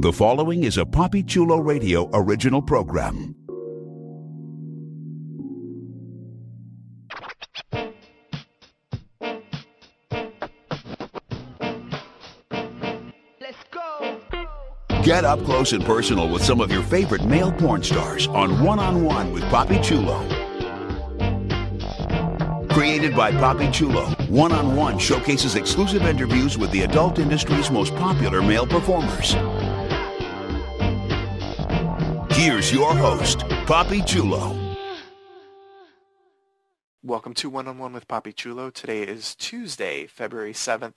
The following is a Poppy Chulo Radio original program. Let's go. Get up close and personal with some of your favorite male porn stars on One on One with Poppy Chulo. Created by Poppy Chulo, One on One showcases exclusive interviews with the adult industry's most popular male performers. Here's your host, Poppy Chulo. Welcome to One on One with Poppy Chulo. Today is Tuesday, February 7th,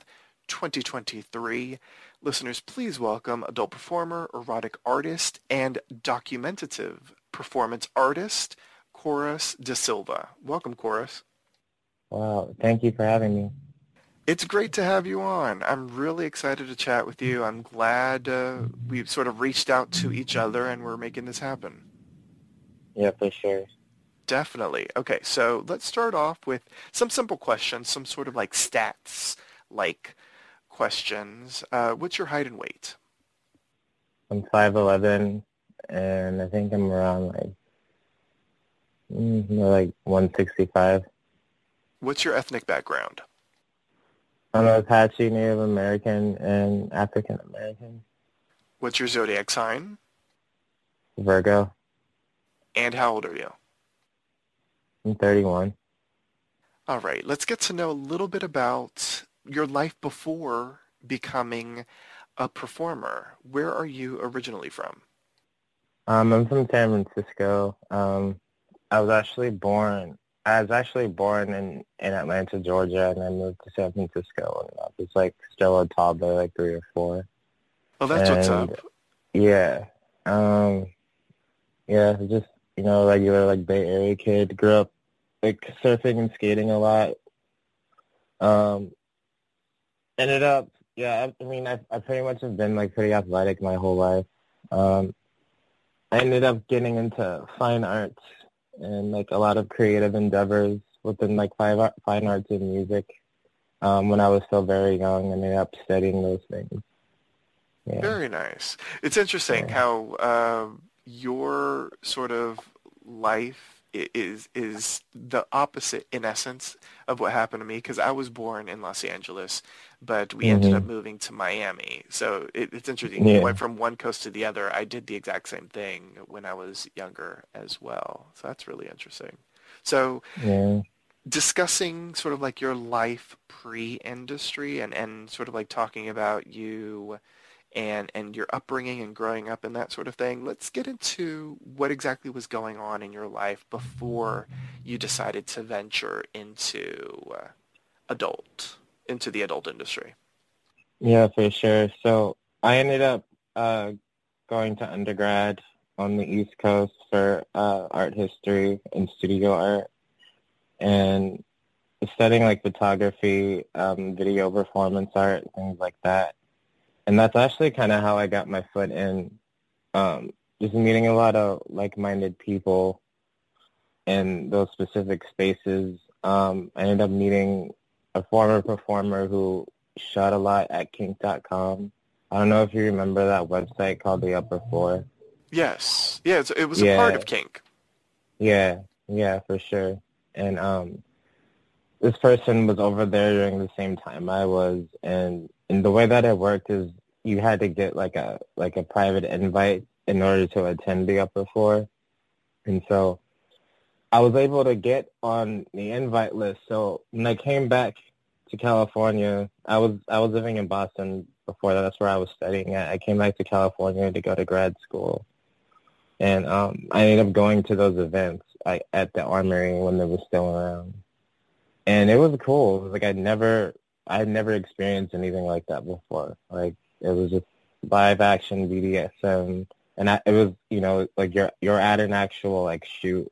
2023. Listeners, please welcome adult performer, erotic artist, and documentative performance artist, Chorus De Silva. Welcome, Chorus. Wow, thank you for having me. It's great to have you on. I'm really excited to chat with you. I'm glad uh, we've sort of reached out to each other and we're making this happen. Yeah, for sure. Definitely. Okay, so let's start off with some simple questions, some sort of like stats like questions. Uh, what's your height and weight? I'm 5'11", and I think I'm around like, mm, like 165. What's your ethnic background? I'm Apache, Native American, and African American. What's your zodiac sign? Virgo. And how old are you? I'm 31. All right, let's get to know a little bit about your life before becoming a performer. Where are you originally from? Um, I'm from San Francisco. Um, I was actually born. I was actually born in in Atlanta, Georgia, and I moved to San Francisco when I was like still a toddler, like three or four. Well, that's what's And- up. Yeah. Um yeah, just you know, regular like Bay Area kid. Grew up like surfing and skating a lot. Um ended up yeah, I, I mean I I pretty much have been like pretty athletic my whole life. Um I ended up getting into fine arts and like a lot of creative endeavors within like fine fine arts and music. Um, when I was still very young, I ended up studying those things. Yeah. Very nice. It's interesting Yeah. how um, your sort of life is is the opposite in essence of what happened to me because I was born in Los Angeles, but we ended Mhm. up moving to Miami. So it, it's interesting. Yeah. went from one coast to the other. I did the exact same thing when I was younger as well. So that's really interesting. So Yeah. discussing sort of like your life pre-industry and, and sort of like talking about you and and your upbringing and growing up and that sort of thing. Let's get into what exactly was going on in your life before you decided to venture into uh, adult into the adult industry. Yeah, for sure. So I ended up uh, going to undergrad on the East Coast for uh, art history and studio art, and studying like photography, um, video performance art, things like that. And that's actually kind of how I got my foot in, um, just meeting a lot of like-minded people in those specific spaces. Um, I ended up meeting a former performer who shot a lot at kink.com. I don't know if you remember that website called The Upper Floor. Yes. Yeah, it's, it was a part of kink. Yeah, yeah, for sure. And um, this person was over there during the same time I was, and and the way that it worked is you had to get like a like a private invite in order to attend the upper floor, and so I was able to get on the invite list. So when I came back to California, I was I was living in Boston before that. That's where I was studying at. I came back to California to go to grad school and um, I ended up going to those events I, at the Armory when they were still around, and it was cool. It was like I'd never, I had never experienced anything like that before. Like it was just live action BDSM, and I, it was, you know, like you're you're at an actual like shoot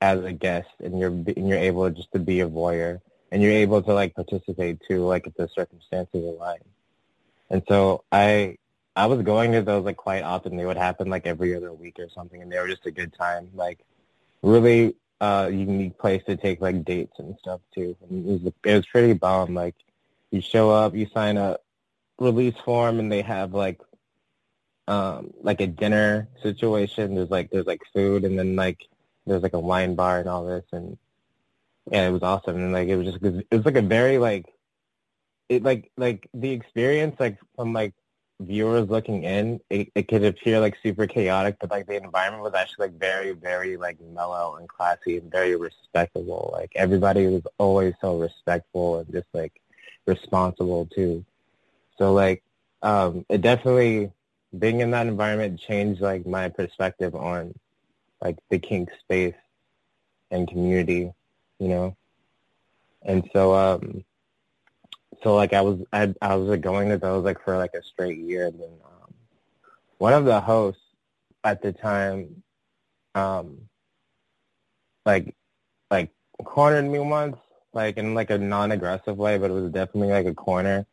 as a guest, and you're and you're able just to be a voyeur, and you're able to like participate too, like if the circumstances align. And so I I was going to those like quite often. They would happen like every other week or something, and they were just a good time. Like really uh unique place to take like dates and stuff too. And it was it was pretty bomb. Like you show up, you sign a release form, and they have like um like a dinner situation. There's like there's like food and then like there's like a wine bar and all this and yeah, it was awesome and like it was just it was like a very like it like like the experience like from like viewers looking in, it, it could appear like super chaotic, but like the environment was actually like very, very like mellow and classy and very respectable. Like everybody was always so respectful and just like responsible too. So like um it definitely being in that environment changed like my perspective on like the kink space and community, you know. And so um so like I was I I was like, going to those like for like a straight year and then um one of the hosts at the time um like like cornered me once like in like a non aggressive way but it was definitely like a corner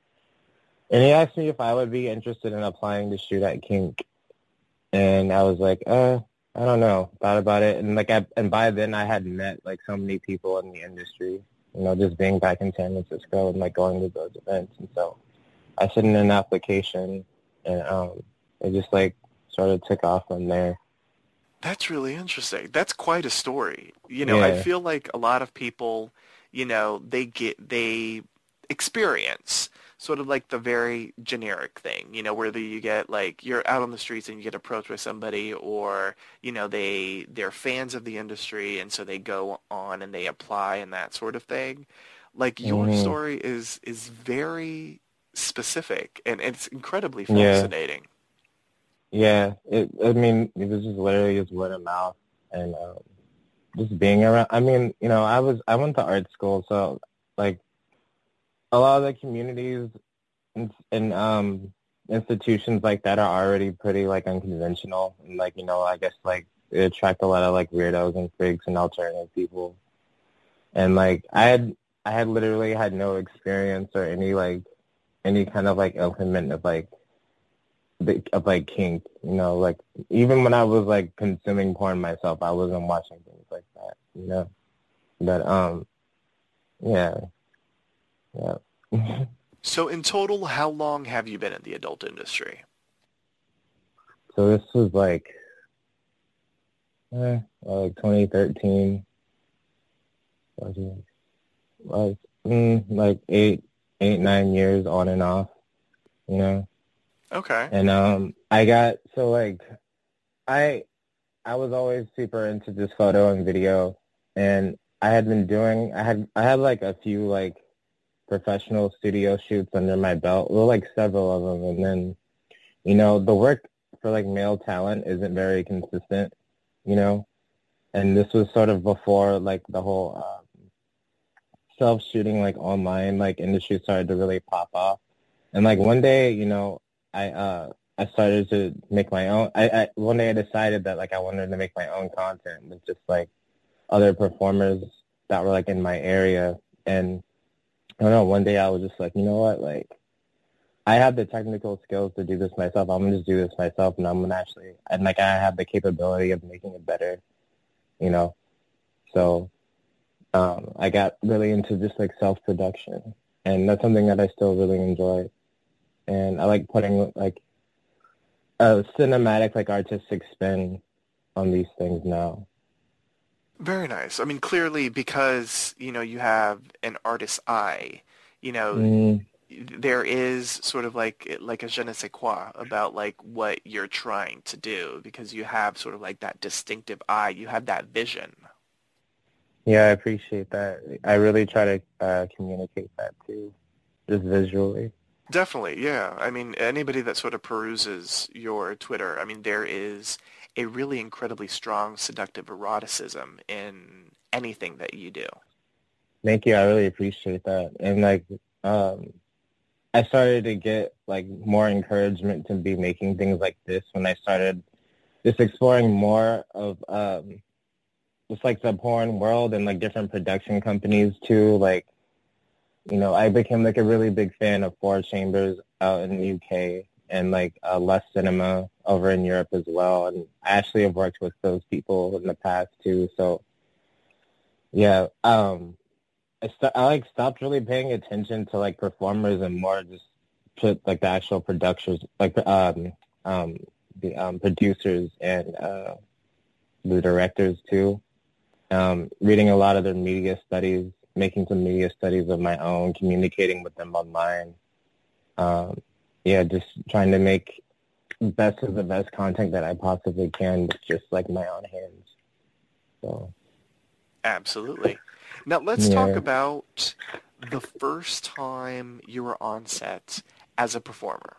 and he asked me if I would be interested in applying to shoot at kink and I was like uh I don't know thought about it and like I, and by then I had met like so many people in the industry you know, just being back in San Francisco and like going to those events. And so I sent in an application and um, it just like sort of took off from there. That's really interesting. That's quite a story. You know, yeah. I feel like a lot of people, you know, they get, they experience sort of like the very generic thing, you know, whether you get like you're out on the streets and you get approached by somebody or, you know, they they're fans of the industry and so they go on and they apply and that sort of thing. Like your mm-hmm. story is is very specific and it's incredibly fascinating. Yeah, yeah it, I mean, it was just literally just word of mouth and um, just being around. I mean, you know, I was I went to art school, so like a lot of the communities and, and um institutions like that are already pretty like unconventional and like you know I guess like it attract a lot of like weirdos and freaks and alternative people and like I had I had literally had no experience or any like any kind of like implement of like of like kink you know like even when I was like consuming porn myself I wasn't watching things like that you know but um yeah yeah. so in total, how long have you been in the adult industry? So this was like, eh, like 2013. Like, mm, like eight, eight, nine years on and off, you know? Okay. And um, I got, so like, I, I was always super into just photo and video, and I had been doing, I had, I had like a few like professional studio shoots under my belt. Well, like several of them, and then you know the work for like male talent isn't very consistent, you know. And this was sort of before like the whole um, self shooting like online like industry started to really pop off. And like one day, you know, I uh I started to make my own. I, I one day I decided that like I wanted to make my own content with just like other performers that were like in my area and I don't know, one day I was just like, you know what, like, I have the technical skills to do this myself. I'm gonna just do this myself, and I'm gonna actually, and like, I have the capability of making it better, you know. So, um, I got really into just like self production, and that's something that I still really enjoy. And I like putting like a cinematic, like artistic spin on these things now. Very nice. I mean, clearly because, you know, you have an artist's eye, you know, mm. there is sort of like like a je ne sais quoi about like what you're trying to do because you have sort of like that distinctive eye. You have that vision. Yeah, I appreciate that. I really try to uh, communicate that too, just visually. Definitely, yeah. I mean, anybody that sort of peruses your Twitter, I mean, there is a really incredibly strong seductive eroticism in anything that you do. Thank you. I really appreciate that. And like, um, I started to get like more encouragement to be making things like this when I started just exploring more of um, just like the porn world and like different production companies too. Like, you know, I became like a really big fan of Four Chambers out in the UK and like uh, Lust Cinema over in Europe as well. And I actually have worked with those people in the past too. So yeah, um, I, st- I like stopped really paying attention to like performers and more just put like the actual producers, like um, um, the um, producers and uh, the directors too. Um, reading a lot of their media studies, making some media studies of my own, communicating with them online. Um, yeah, just trying to make best of the best content that I possibly can, just like my own hands. So. Absolutely. Now let's yeah. talk about the first time you were on set as a performer.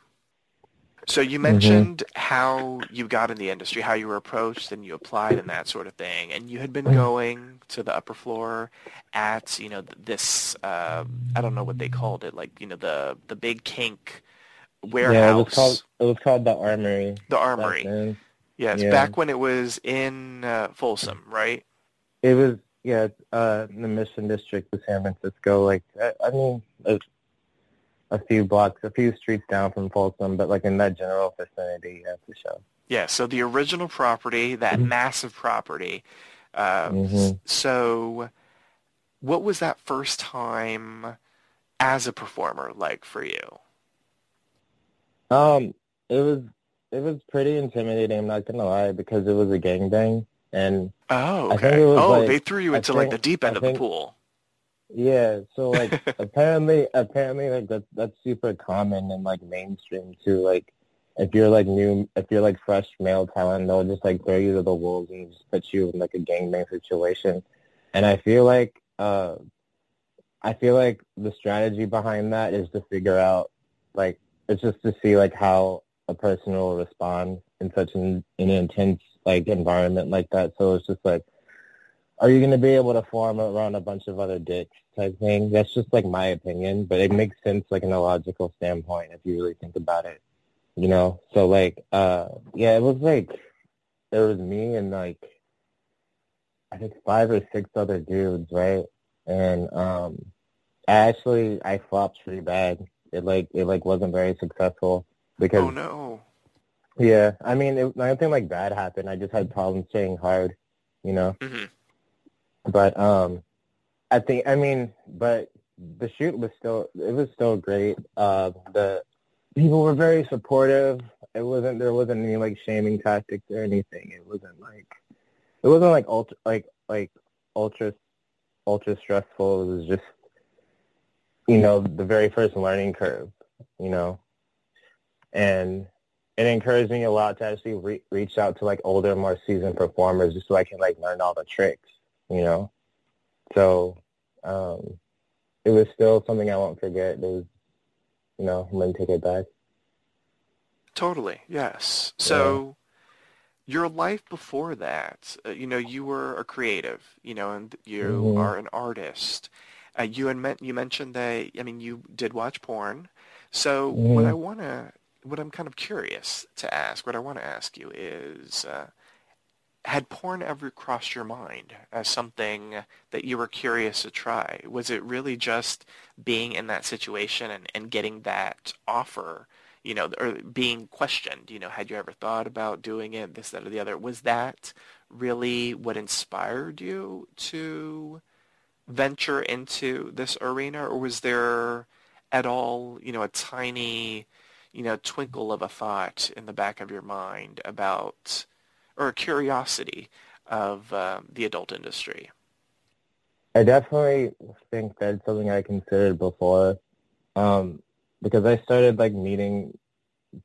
So you mm-hmm. mentioned mm-hmm. how you got in the industry, how you were approached and you applied and that sort of thing, and you had been going to the upper floor at you know this uh, I don't know what they called it, like you know the the big kink warehouse. Yeah, it was called it was called the Armory. The Armory. Yes, yeah. back when it was in uh, Folsom, right? It was yeah, uh, in the Mission District of San Francisco. Like I, I mean, a few blocks, a few streets down from Folsom, but like in that general vicinity at the show. Yeah, so the original property, that mm-hmm. massive property. Uh, mm-hmm. So what was that first time as a performer like for you? Um, it was it was pretty intimidating. I'm not gonna lie because it was a gangbang, and oh, okay. oh, like, they threw you into think, like the deep end I of think, the pool. Yeah, so like apparently apparently like that's that's super common and like mainstream too. Like if you're like new if you're like fresh male talent, they'll just like throw you to the wolves and just put you in like a gangbang situation. And I feel like uh I feel like the strategy behind that is to figure out like it's just to see like how a person will respond in such an, an intense like environment like that. So it's just like are you going to be able to form around a bunch of other dicks type thing? That's just like my opinion, but it makes sense like in a logical standpoint if you really think about it, you know? So like, uh, yeah, it was like, there was me and like, I think five or six other dudes, right? And, um, actually, I flopped pretty bad. It like, it like wasn't very successful because. Oh no. Yeah, I mean, it, nothing like bad happened. I just had problems staying hard, you know? Mm-hmm. But um, I think I mean, but the shoot was still it was still great. Uh, the people were very supportive. It wasn't there wasn't any like shaming tactics or anything. It wasn't like it wasn't like ultra like like ultra ultra stressful. It was just you know the very first learning curve. You know, and it encouraged me a lot to actually re- reach out to like older, more seasoned performers just so I can like learn all the tricks you know. So um, it was still something I won't forget. It was, you know, I'm going to take it back. Totally, yes. So yeah. your life before that, uh, you know, you were a creative, you know, and you mm-hmm. are an artist. Uh, you and meant you mentioned that, I mean, you did watch porn. So mm-hmm. what I want to, what I'm kind of curious to ask, what I want to ask you is, uh, had porn ever crossed your mind as something that you were curious to try? Was it really just being in that situation and, and getting that offer, you know, or being questioned, you know, had you ever thought about doing it, this, that, or the other? Was that really what inspired you to venture into this arena, or was there at all, you know, a tiny, you know, twinkle of a thought in the back of your mind about or a curiosity of uh, the adult industry? I definitely think that's something I considered before, um, because I started like meeting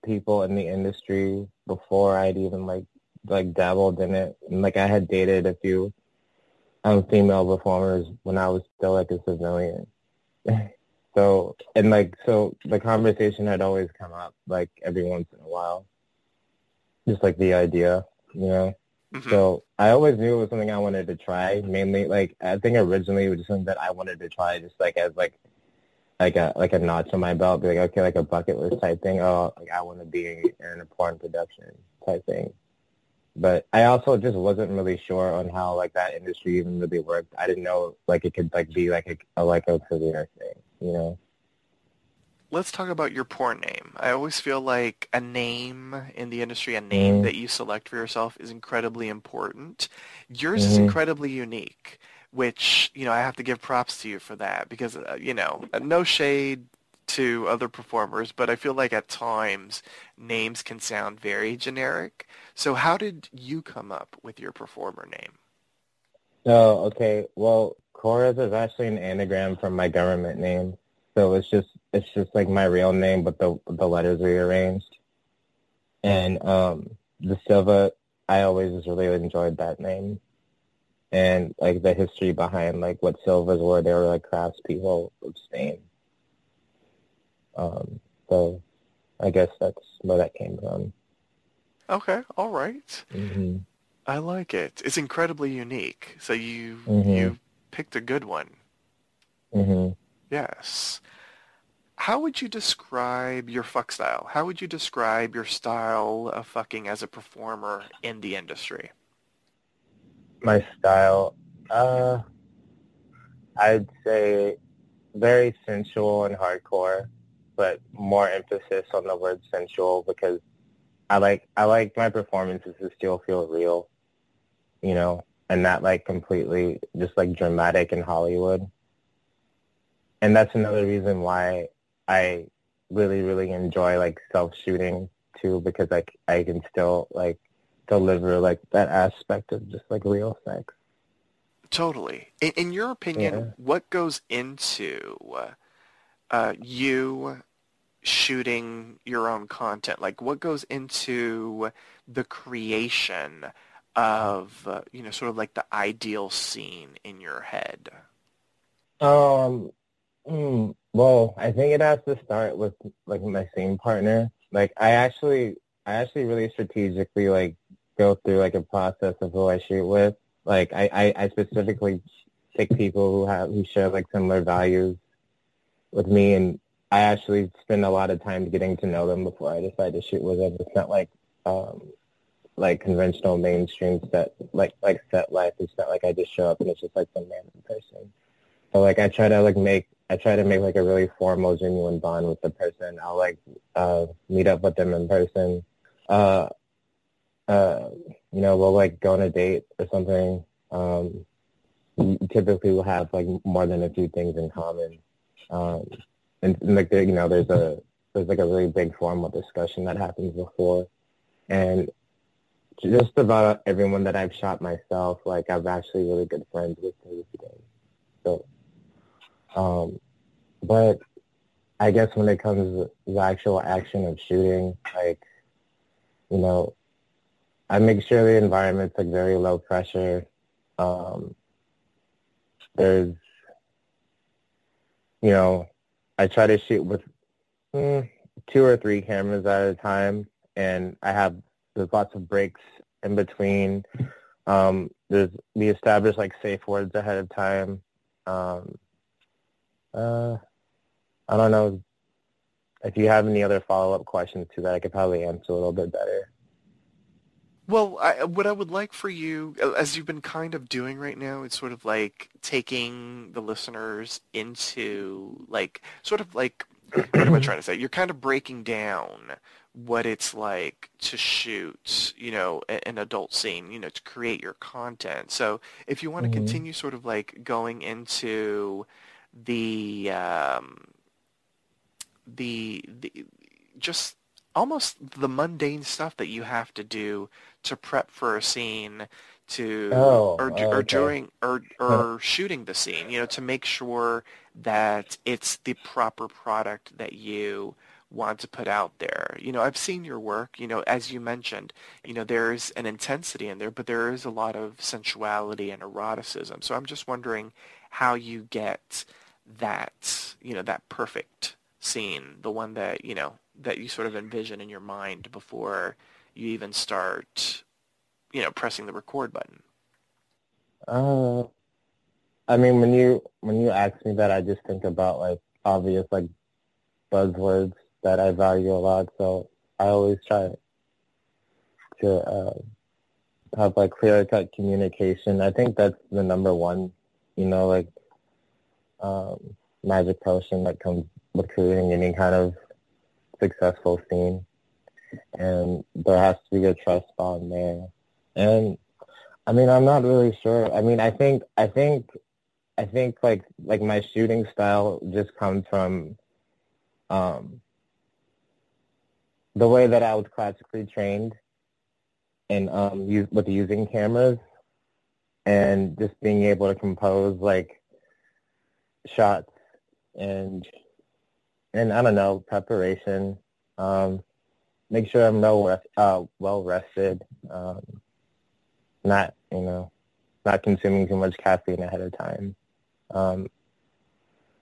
people in the industry before I'd even like like dabbled in it, and like I had dated a few um, female performers when I was still like a civilian. so and like so the conversation had always come up like every once in a while, just like the idea you know. Mm-hmm. So I always knew it was something I wanted to try. Mainly, like I think originally it was just something that I wanted to try, just like as like like a like a notch on my belt, be like okay, like a bucket list type thing. Oh, like I want to be in a porn production type thing. But I also just wasn't really sure on how like that industry even really worked. I didn't know like it could like be like a, a like a career thing, you know let's talk about your porn name. I always feel like a name in the industry, a name mm-hmm. that you select for yourself is incredibly important. Yours mm-hmm. is incredibly unique, which, you know, I have to give props to you for that because, uh, you know, uh, no shade to other performers, but I feel like at times names can sound very generic. So how did you come up with your performer name? Oh, okay. Well, Chorus is actually an anagram from my government name. So it's just it's just like my real name, but the the letters rearranged. And um, the Silva, I always just really enjoyed that name, and like the history behind like what Silvas were. They were like craftspeople of Spain. Um, so I guess that's where that came from. Okay, all right. Mm-hmm. I like it. It's incredibly unique. So you Mhm. you picked a good one. hmm Yes. How would you describe your fuck style? How would you describe your style of fucking as a performer in the industry? My style, uh, I'd say very sensual and hardcore, but more emphasis on the word sensual because I like I like my performances to still feel real, you know, and not like completely just like dramatic in Hollywood. And that's another reason why I really really enjoy like self shooting too because like I can still like deliver like that aspect of just like real sex. Totally. In, in your opinion, Yeah. what goes into uh, you shooting your own content? Like, what goes into the creation of, uh, you know, sort of like the ideal scene in your head? Um, mm, well, I think it has to start with like my scene partner. Like I actually, I actually really strategically like go through like a process of who I shoot with. Like I, I, I specifically pick people who have who share like similar values with me, and I actually spend a lot of time getting to know them before I decide to shoot with them. It's not like um like conventional mainstream set like like set life. It's not like I just show up and it's just like some random person. So like I try to like make I try to make like a really formal, genuine bond with the person. I'll like uh meet up with them in person. Uh uh you know, we'll like go on a date or something. Um typically we'll have like more than a few things in common. Um and, and like there you know, there's a there's like a really big formal discussion that happens before. And just about everyone that I've shot myself, like I've actually really good friends with to this day. So um, but I guess when it comes to the actual action of shooting, like, you know, I make sure the environment's like very low pressure. Um, there's, you know, I try to shoot with mm, two or three cameras at a time, and I have there's lots of breaks in between. Um, there's we establish like safe words ahead of time. Um, uh, I don't know if you have any other follow-up questions to that. I could probably answer a little bit better. Well, I, what I would like for you, as you've been kind of doing right now, is sort of like taking the listeners into like, sort of like, what am I trying to say? You're kind of breaking down what it's like to shoot, you know, an adult scene, you know, to create your content. So if you want to Mhm. continue sort of like going into the, um, the, the, just almost the mundane stuff that you have to do to prep for a scene to Oh, or, oh, or during or or shooting the scene you know to make sure that it's the proper product that you want to put out there. You know i've seen your work you know as you mentioned you know there's an intensity in there but there is a lot of sensuality and eroticism. So i'm just wondering how you get that you know that perfect scene the one that you know that you sort of envision in your mind before you even start you know pressing the record button Uh, I mean, when you when you ask me that, I just think about like obvious like buzzwords that I value a lot. So I always try to uh, have like clear cut communication. I think that's the number one, you know, like um, magic potion that comes with creating any kind of successful scene. And there has to be a trust bond there. And I mean, I'm not really sure. I mean, I think, I think, I think like like my shooting style just comes from um, the way that I was classically trained and um, use, with using cameras and just being able to compose like shots and and I don't know preparation. Um, make sure I'm well rest, uh, well rested. Um, not you know not consuming too much caffeine ahead of time. Um,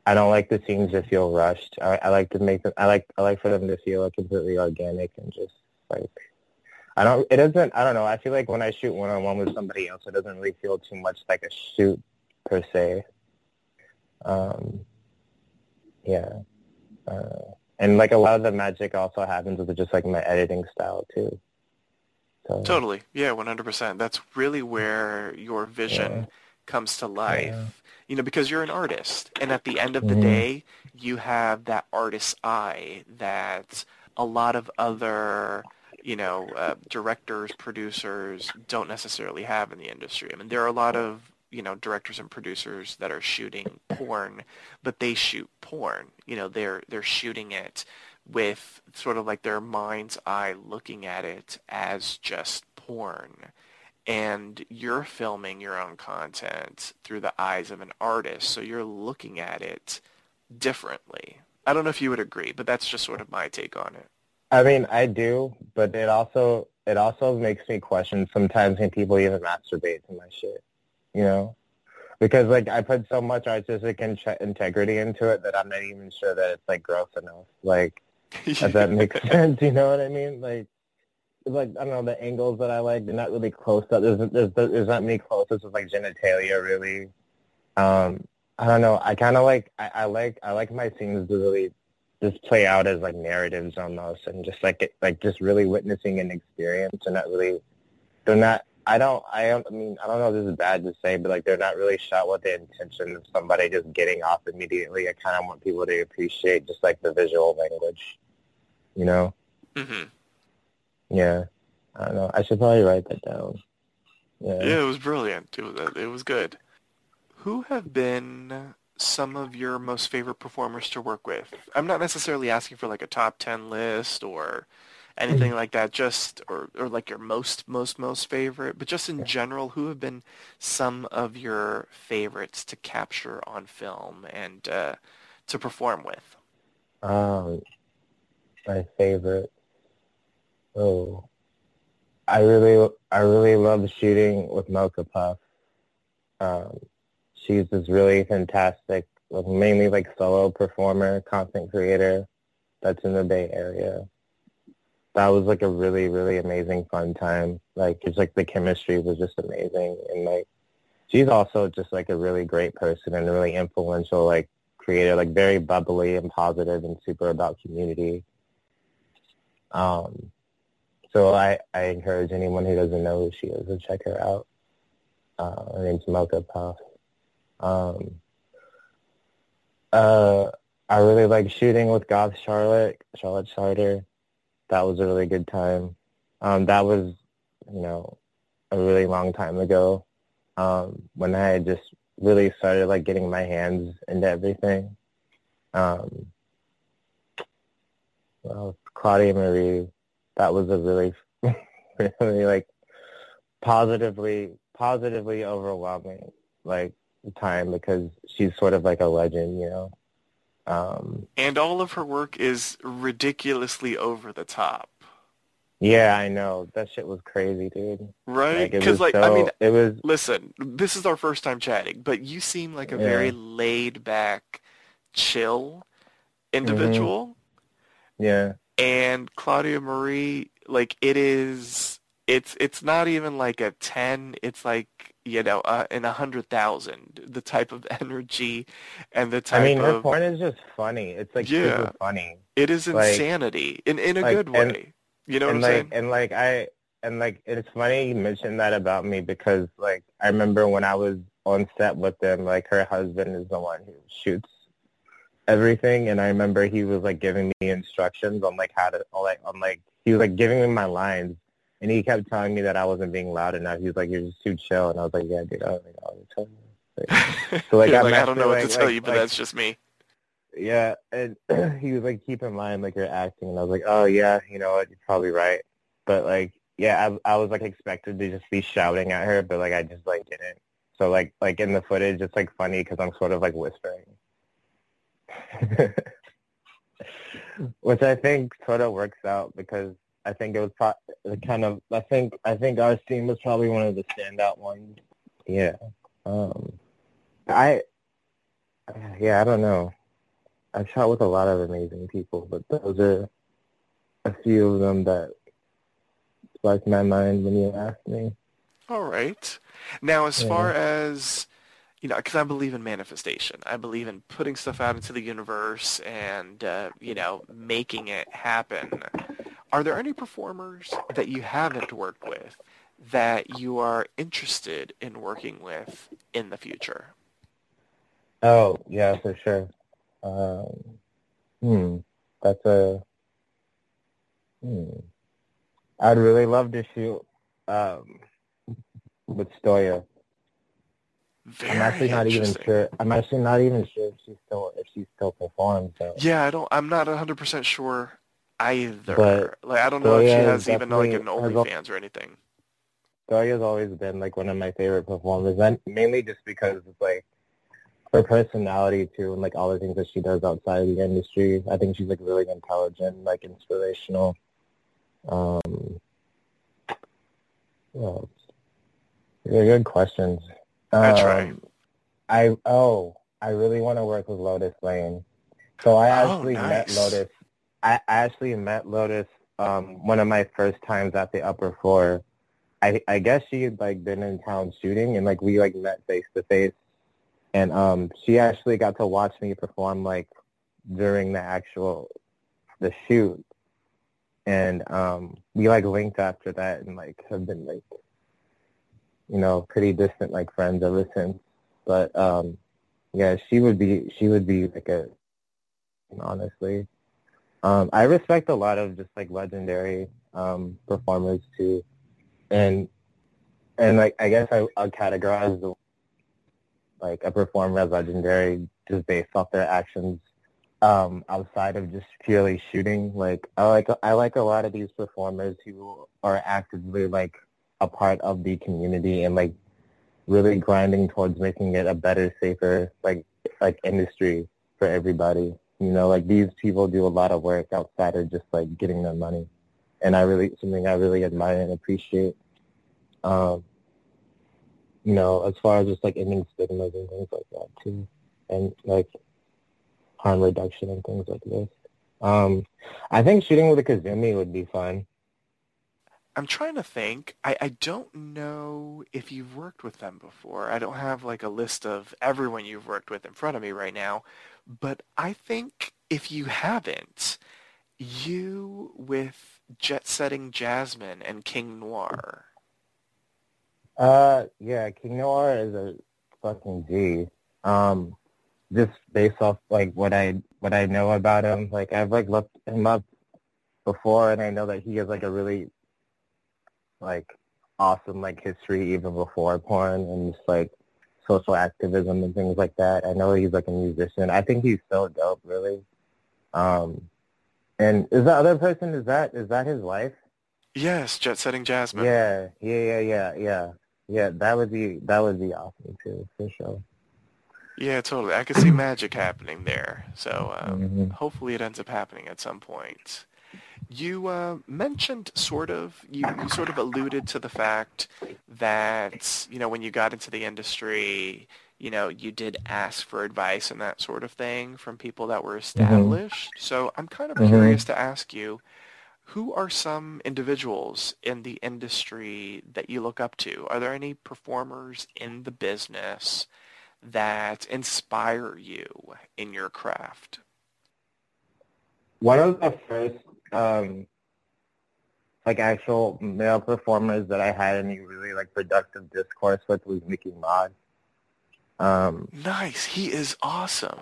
I don't like the scenes to feel rushed. I, I like to make them. I like I like for them to feel like completely organic and just like I don't. It doesn't. I don't know. I feel like when I shoot one on one with somebody else, it doesn't really feel too much like a shoot per se. Um, yeah, uh, and like a lot of the magic also happens with just like my editing style too. So, totally. Yeah, one hundred percent. That's really where your vision yeah. comes to life. Yeah. You know, because you're an artist, and at the end of the mm-hmm. day, you have that artist's eye that a lot of other you know, uh, directors, producers don't necessarily have in the industry. I mean, there are a lot of, you know, directors and producers that are shooting porn, but they shoot porn. You know, they're they're shooting it with sort of like their mind's eye looking at it as just porn. And you're filming your own content through the eyes of an artist, so you're looking at it differently. I don't know if you would agree, but that's just sort of my take on it. I mean, I do, but it also it also makes me question sometimes when people even masturbate to my shit, you know, because like I put so much artistic in- integrity into it that I'm not even sure that it's like gross enough. Like, if that makes sense, you know what I mean? Like, like I don't know the angles that I like. They're not really close up. There's there's there's not many close-ups with like genitalia really. Um, I don't know. I kind of like I, I like I like my scenes to really just play out as like narratives almost and just like it, like just really witnessing an experience and not really they're not I don't I, don't I mean I don't know if this is bad to say but like they're not really shot with the intention of somebody just getting off immediately. I kind of want people to appreciate just like the visual language you know? Mhm yeah. I don't know. I should probably write that down. Yeah. Yeah it was brilliant. It was it was good. Who have been some of your most favorite performers to work with? I'm not necessarily asking for like a top 10 list or anything mm-hmm. like that, just or, or like your most, most, most favorite, but just in general, who have been some of your favorites to capture on film and uh, to perform with? Um, my favorite. Oh, I really, I really love shooting with Mocha Puff. Um, she's this really fantastic, mainly like solo performer, content creator that's in the Bay Area. That was like a really, really amazing fun time. Like it's like the chemistry was just amazing and like she's also just like a really great person and really influential like creator, like very bubbly and positive and super about community. Um so I, I encourage anyone who doesn't know who she is to check her out. Uh, her name's Mocha Puff. Um, uh, I really like shooting with Goth Charlotte, Charlotte Charter. That was a really good time. Um, that was, you know, a really long time ago um, when I just really started like getting my hands into everything. Um, well, Claudia Marie, that was a really, really like positively, positively overwhelming. Like time because she's sort of like a legend, you know. Um, and all of her work is ridiculously over the top. Yeah, I know that shit was crazy, dude. Right? Because like, like so, I mean, it was. Listen, this is our first time chatting, but you seem like a yeah. very laid back, chill individual. Mm-hmm. Yeah. And Claudia Marie, like it is, it's it's not even like a ten. It's like you know, uh, in a hundred thousand, the type of energy and the type. Of I mean, her of, porn is just funny. It's like yeah, super funny. It is insanity like, in in a like, good way. And, you know what I'm like, saying? And like I and like it's funny you mentioned that about me because like I remember when I was on set with them, like her husband is the one who shoots everything, and I remember he was like giving me instructions on like how to like on like he was like giving me my lines and he kept telling me that I wasn't being loud enough. He was like, "You're just too chill," and I was like, "Yeah, dude, I don't know what to tell you." so like, like I don't know what like, to tell like, you, but that's just me. yeah, and he was like, keep in mind, like, you're acting. And I was like, oh, yeah, you know what, you're probably right. But, like, yeah, I, I was, like, expected to just be shouting at her, but, like, I just, like, didn't. So, like, like in the footage, it's, like, funny because I'm sort of, like, whispering. Which I think sort of works out because I think it was pro- kind of, I think, I think our scene was probably one of the standout ones. Yeah. Um, I, yeah, I don't know. I've shot with a lot of amazing people, but those are a few of them that sparked my mind when you asked me. All right. Now, as yeah. far as you know, because I believe in manifestation. I believe in putting stuff out into the universe and uh, you know making it happen. Are there any performers that you haven't worked with that you are interested in working with in the future? Oh yeah, for sure. Um, hmm, that's a. Hmm. I'd really love to shoot um, with Stoya. Very I'm actually not even sure. I'm actually not even sure if she still if she still performs. So. Yeah, I don't. I'm not 100 percent sure either. But like I don't know if she has even like an OnlyFans or anything. Stoya's always been like one of my favorite performers, and mainly just because it's like her personality too, and like all the things that she does outside of the industry. I think she's like really intelligent, like inspirational. Um, yeah, good questions. That's um, right. I oh, I really want to work with Lotus Lain. So I oh, actually oh, nice. met Lotus. I, actually met Lotus um, one of my first times at the Upper Floor. I I guess she had like been in town shooting, and like we like met face to face and um, she actually got to watch me perform like during the actual the shoot, and um, we like linked after that, and like have been like you know pretty distant like friends ever since. But um, yeah, she would be she would be like a honestly. Um, I respect a lot of just like legendary um, performers too, and and like I guess I, I'll categorize the like a performer as legendary just based off their actions um, outside of just purely shooting. Like I like I like a lot of these performers who are actively like a part of the community and like really grinding towards making it a better, safer like like industry for everybody. You know, like these people do a lot of work outside of just like getting their money, and I really something I really admire and appreciate. Um, you know, as far as just like ending stigmas and things like that too, and like harm reduction and things like this. Um, I think shooting with a Kazumi would be fun. I'm trying to think. I, I don't know if you've worked with them before. I don't have like a list of everyone you've worked with in front of me right now. But I think if you haven't, you with Jet Setting Jasmine and King Noire uh, yeah, King Noire is a fucking G. Um, just based off like what I what I know about him, like I've like looked him up before, and I know that he has like a really like awesome like history even before porn and just like social activism and things like that. I know he's like a musician. I think he's so dope, really. Um, and is the other person is that is that his wife? Yes, Jet Setting Jasmine. Yeah, yeah, yeah, yeah, yeah. Yeah, that would be that would be awesome too, for sure. Yeah, totally. I could see magic happening there. So um, mm-hmm. hopefully it ends up happening at some point. You uh, mentioned sort of, you, you sort of alluded to the fact that, you know, when you got into the industry, you know, you did ask for advice and that sort of thing from people that were mm-hmm. established. Mm-hmm. So I'm kind of mm-hmm. curious to ask you, who are some individuals in the industry that you look up to? Are there any performers in the business that inspire you in your craft? One of the first um, like actual male performers that I had any really like productive discourse with was Mickey Mod. Um, nice. He is awesome.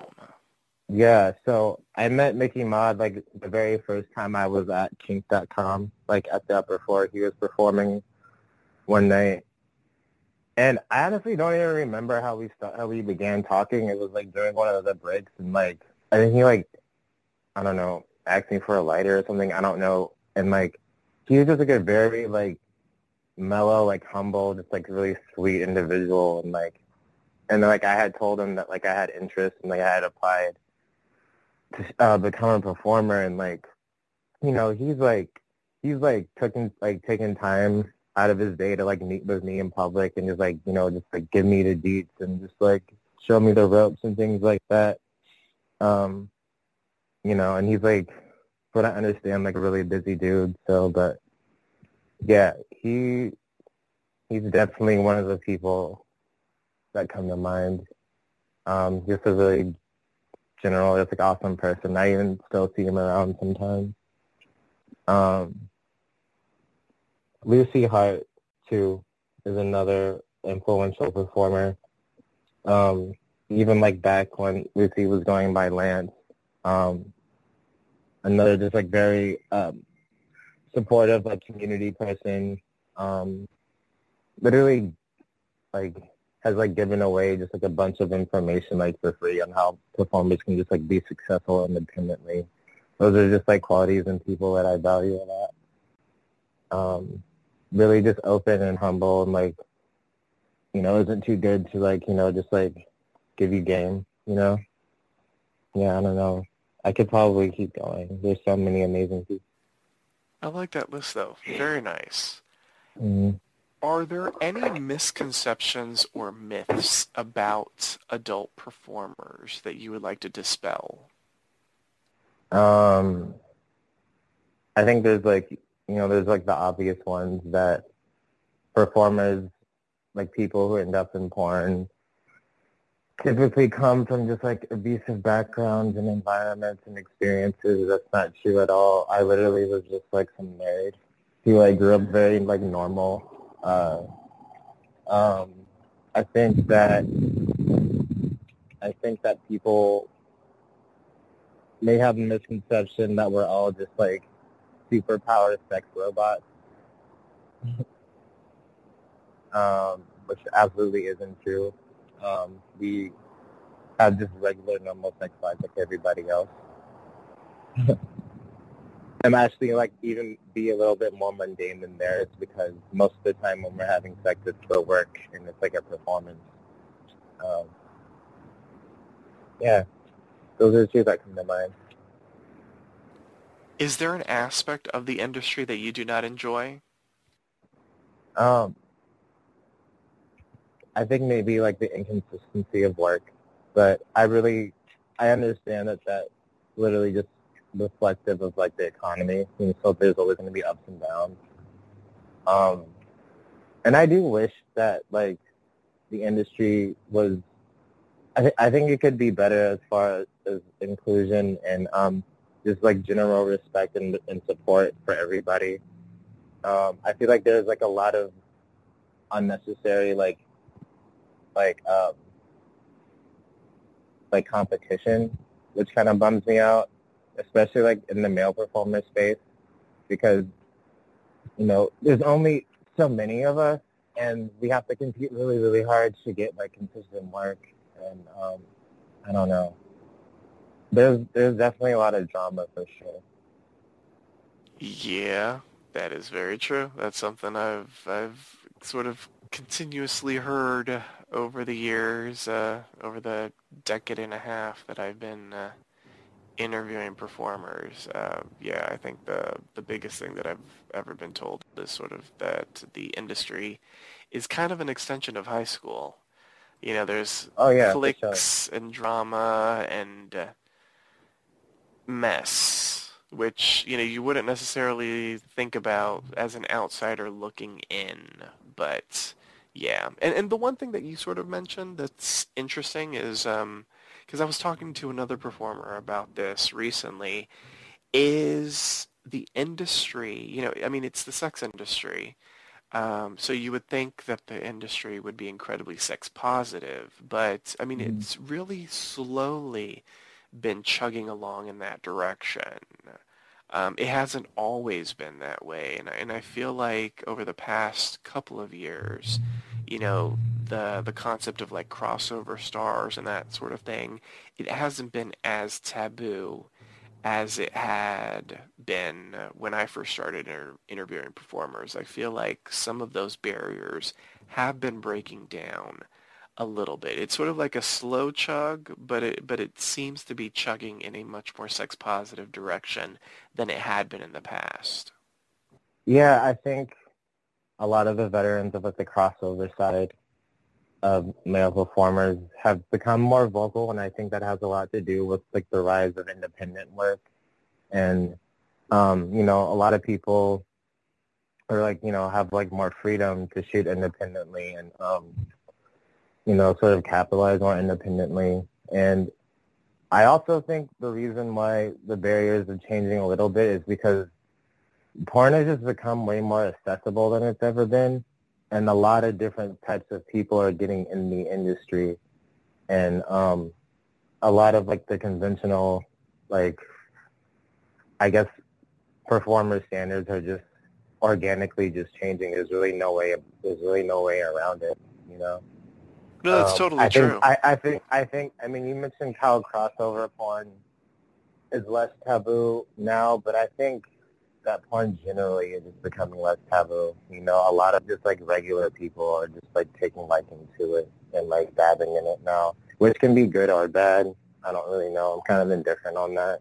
Yeah, so I met Mickey Mod like the very first time I was at Kink.com, like at the upper floor. He was performing one night, and I honestly don't even remember how we st- how we began talking. It was like during one of the breaks, and like I think he like, I don't know, me for a lighter or something. I don't know. And like, he was just like a very like mellow, like humble, just like really sweet individual. And like, and like I had told him that like I had interest and like I had applied to uh, become a performer. And like, you know, he's like, he's like taking like taking time out of his day to like meet with me in public and just like you know just like give me the deets and just like show me the ropes and things like that. Um, you know, and he's like, what I understand, like a really busy dude. So, but yeah, he he's definitely one of the people that come to mind. Um, just a really general, just like awesome person. I even still see him around sometimes. Um, Lucy Hart, too, is another influential performer. Um, even like back when Lucy was going by Lance, um, another just like very um, supportive, like community person. Um, literally, like has like given away just like a bunch of information like for free on how performers can just like be successful independently. Those are just like qualities and people that I value a lot. Um, really just open and humble and like, you know, isn't too good to like, you know, just like give you game, you know? Yeah, I don't know. I could probably keep going. There's so many amazing people. I like that list though. Very nice. Mm-hmm. Are there any misconceptions or myths about adult performers that you would like to dispel? Um, I think there's like you know, there's like the obvious ones that performers, like people who end up in porn, typically come from just like abusive backgrounds and environments and experiences. That's not true at all. I literally was just like some nerd who like grew up very like normal. Uh, um, I think that I think that people may have a misconception that we're all just like superpower sex robots, um, which absolutely isn't true. Um, we have just regular, normal sex lives like everybody else. I'm actually like even be a little bit more mundane than theirs because most of the time when we're having sex, it's for work and it's like a performance. Um, yeah, those are the two that come to mind. Is there an aspect of the industry that you do not enjoy? Um, I think maybe like the inconsistency of work, but I really, I understand that that literally just reflective of like the economy. Know, so there's always going to be ups and downs. Um, and I do wish that like the industry was. I, th- I think it could be better as far as, as inclusion and um, just like general respect and, and support for everybody. Um, I feel like there's like a lot of unnecessary like like um, like competition, which kind of bums me out, especially like in the male performer space, because you know there's only so many of us, and we have to compete really really hard to get like consistent work, and um, I don't know. There's there's definitely a lot of drama for sure. Yeah, that is very true. That's something I've I've sort of continuously heard over the years, uh, over the decade and a half that I've been uh, interviewing performers. Uh, yeah, I think the the biggest thing that I've ever been told is sort of that the industry is kind of an extension of high school. You know, there's oh, yeah, flicks sure. and drama and uh, mess, which you know you wouldn't necessarily think about as an outsider looking in, but yeah. And and the one thing that you sort of mentioned that's interesting is um because I was talking to another performer about this recently, is the industry, you know, I mean, it's the sex industry. Um, so you would think that the industry would be incredibly sex positive, but I mean, mm. it's really slowly been chugging along in that direction. Um, it hasn't always been that way, and I, and I feel like over the past couple of years, you know, the the concept of like crossover stars and that sort of thing, it hasn't been as taboo as it had been when I first started inter- interviewing performers. I feel like some of those barriers have been breaking down a little bit. It's sort of like a slow chug, but it but it seems to be chugging in a much more sex positive direction than it had been in the past. Yeah, I think a lot of the veterans of like the crossover side of male performers have become more vocal, and I think that has a lot to do with like the rise of independent work, and um, you know, a lot of people are like you know have like more freedom to shoot independently and um, you know sort of capitalize more independently, and I also think the reason why the barriers are changing a little bit is because porn has just become way more accessible than it's ever been. And a lot of different types of people are getting in the industry. And um a lot of like the conventional like i guess performer standards are just organically just changing. There's really no way there's really no way around it you know no that's um, totally I true think, I, I think i think i mean you mentioned how crossover porn is less taboo now but i think that porn generally is just becoming less taboo. You know, a lot of just like regular people are just like taking liking to it and like dabbing in it now, which can be good or bad. I don't really know. I'm kind of indifferent on that.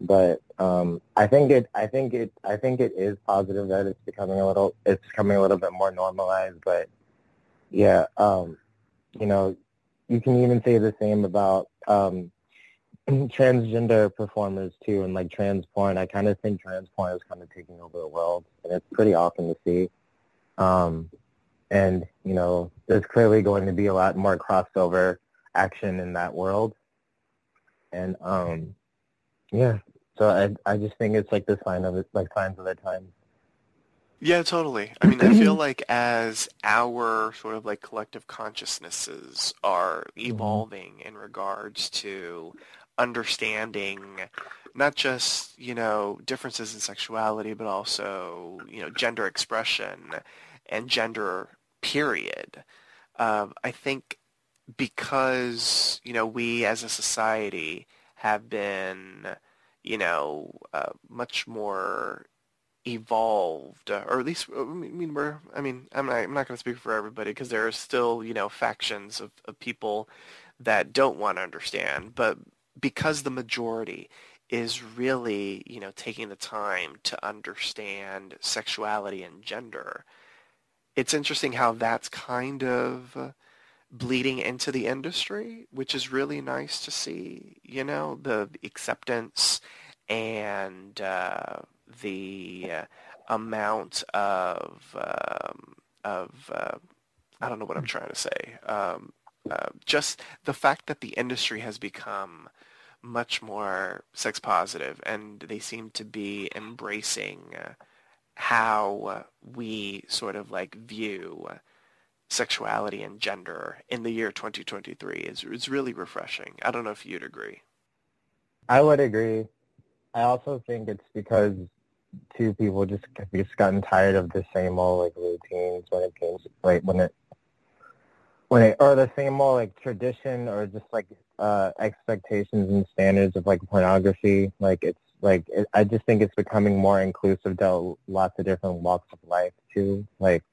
But um, I think it, I think it, I think it is positive that it's becoming a little, it's becoming a little bit more normalized. But yeah, um, you know, you can even say the same about um, transgender performers too and like trans porn. I kind of think trans porn is kind of taking over the world and it's pretty awesome to see. Um, and, you know, there's clearly going to be a lot more crossover action in that world. And, um, yeah, so I, I just think it's like the sign of it, like signs of the times. Yeah, totally. I mean, I feel like as our sort of like collective consciousnesses are mm-hmm. evolving in regards to understanding not just you know differences in sexuality but also you know gender expression and gender period uh, i think because you know we as a society have been you know uh, much more evolved or at least i mean we're i mean i'm not, I'm not going to speak for everybody because there are still you know factions of, of people that don't want to understand but because the majority is really, you know, taking the time to understand sexuality and gender, it's interesting how that's kind of bleeding into the industry, which is really nice to see, you know, the acceptance and uh, the uh, amount of, um, of uh, I don't know what I'm trying to say, um, uh, just the fact that the industry has become much more sex positive, and they seem to be embracing uh, how we sort of like view sexuality and gender in the year 2023 is is really refreshing. I don't know if you'd agree. I would agree. I also think it's because two people just have just gotten tired of the same old like routines when it comes like when it when it or the same old like tradition or just like uh expectations and standards of like pornography. Like it's like it, i just think it's becoming more inclusive to lots of different walks of life too. Like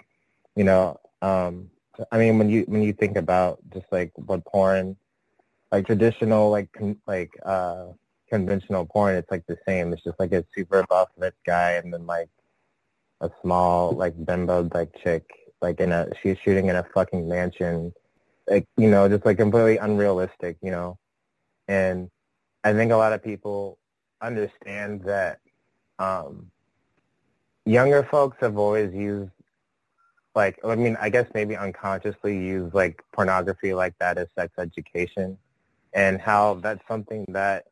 you know um i mean when you when you think about just like what porn like traditional like con- like uh conventional porn it's like the same. It's just like a super buff rich guy and then like a small like bimbo like chick like in a she's shooting in a fucking mansion. Like you know just like completely unrealistic you know? And i think a lot of people understand that um younger folks have always used like i mean i guess maybe unconsciously use like pornography like that as sex education. And how that's something that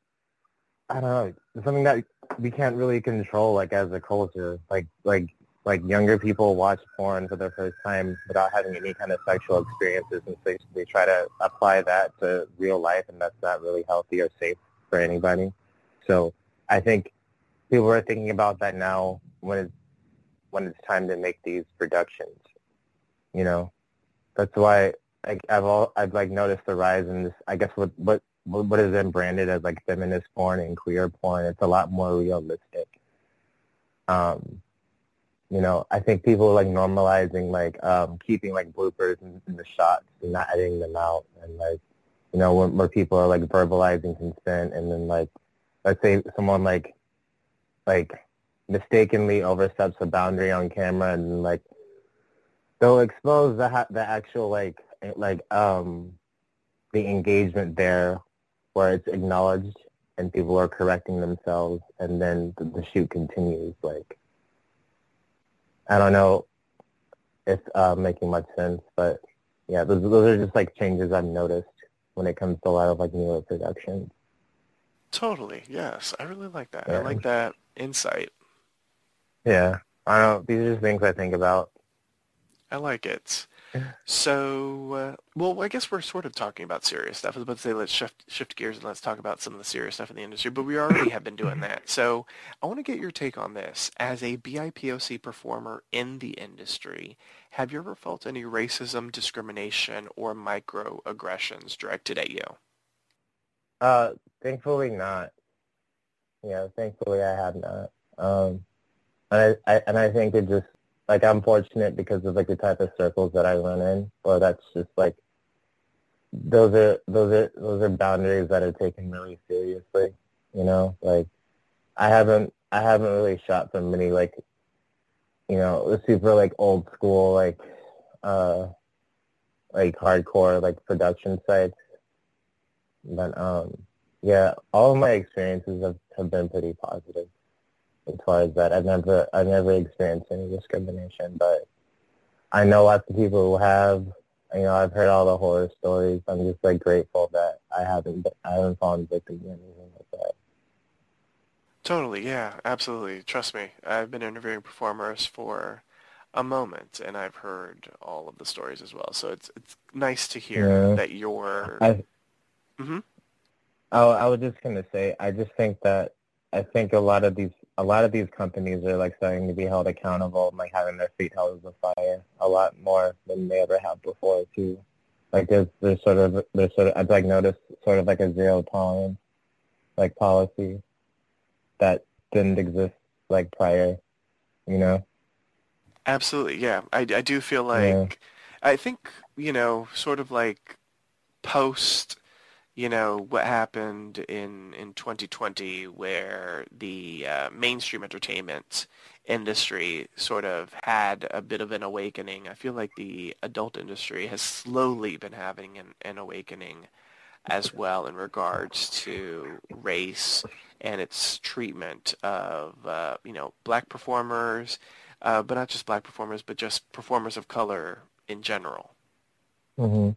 i don't know something that we can't really control like as a culture like like like younger people watch porn for the first time without having any kind of sexual experiences and so they try to apply that to real life and that's not really healthy or safe for anybody. So I think people are thinking about that now when it's when it's time to make these productions. You know? that's why like I've all I've like noticed the rise in this. I guess what what what is then branded as like feminist porn and queer porn. It's a lot more realistic. Um, you know, I think people are like normalizing like um keeping like bloopers in, in the shots and not editing them out and like you know where, where people are like verbalizing consent and then like let's say someone like like mistakenly oversteps a boundary on camera and like they'll expose the ha- the actual like like um the engagement there where it's acknowledged and people are correcting themselves and then the, the shoot continues like I don't know if uh, making much sense, but yeah, those those are just like changes I've noticed when it comes to a lot of like newer productions. Totally. Yes, I really like that. Yeah. I like that insight. Yeah, I don't know. These are just things I think about. I like it. So, uh, well, I guess we're sort of talking about serious stuff. I was about to say let's shift shift gears and let's talk about some of the serious stuff in the industry, but we already have been doing that. So, I want to get your take on this. As a BIPOC performer in the industry, have you ever felt any racism, discrimination, or microaggressions directed at you? Uh, thankfully not. Yeah, thankfully I have not. Um, and I, I and I think it just like I'm fortunate because of like the type of circles that I run in, or that's just like those are those are those are boundaries that are taken really seriously. You know, like I haven't I haven't really shot from many like you know super like old school like uh like hardcore like production sites, but um yeah, all of my experiences have, have been pretty positive as far as that. I've never I've never experienced any discrimination, but I know lots of people who have. You know, I've heard all the horror stories. I'm just like grateful that I haven't I haven't fallen victim to anything like that. Totally, yeah, absolutely. Trust me, I've been interviewing performers for a moment, and I've heard all of the stories as well. So it's it's nice to hear Yeah. that you're. I hmm I, I was just gonna say I just think that I think a lot of these a lot of these companies are like starting to be held accountable and like having their feet held to the fire a lot more than they ever have before too. Like there's there's sort of there's sort of I've like noticed sort of like a zero tolerance like policy that didn't exist like prior, you know. Absolutely, yeah. I, I do feel like Yeah. I think you know, sort of like post, you know, what happened in in 2020, where the uh, mainstream entertainment industry sort of had a bit of an awakening. I feel like the adult industry has slowly been having an, an awakening as well in regards to race and its treatment of uh, you know black performers, uh, but not just black performers, but just performers of color in general. mm-hmm.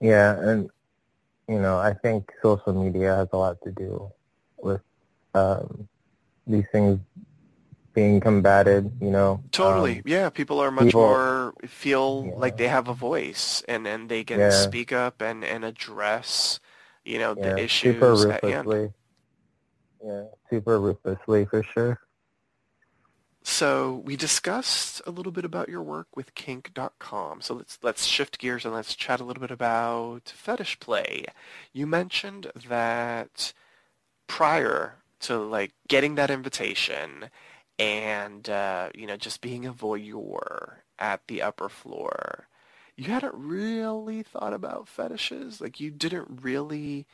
Yeah, and you know, I think social media has a lot to do with um, these things being combated. You know, Totally. Um, yeah, people are much people- more feel like they have a voice and and they can Yeah. speak up and and address, you know, the issues super ruthlessly. Yeah, super ruthlessly for sure. So we discussed a little bit about your work with kink.com. So let's let's shift gears and let's chat a little bit about fetish play. You mentioned that prior to like getting that invitation and uh, you know just being a voyeur at the upper floor, you hadn't really thought about fetishes. Like you didn't really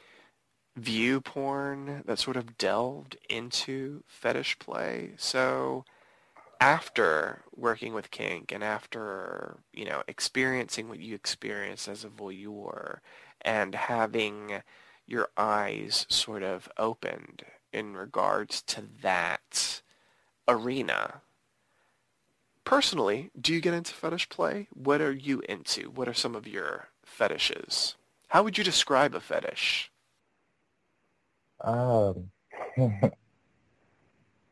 view porn that sort of delved into fetish play. So after working with kink and after you know experiencing what you experienced as a voyeur and having your eyes sort of opened in regards to that arena personally do you get into fetish play? What are you into? What are some of your fetishes? How would you describe a fetish? Um, you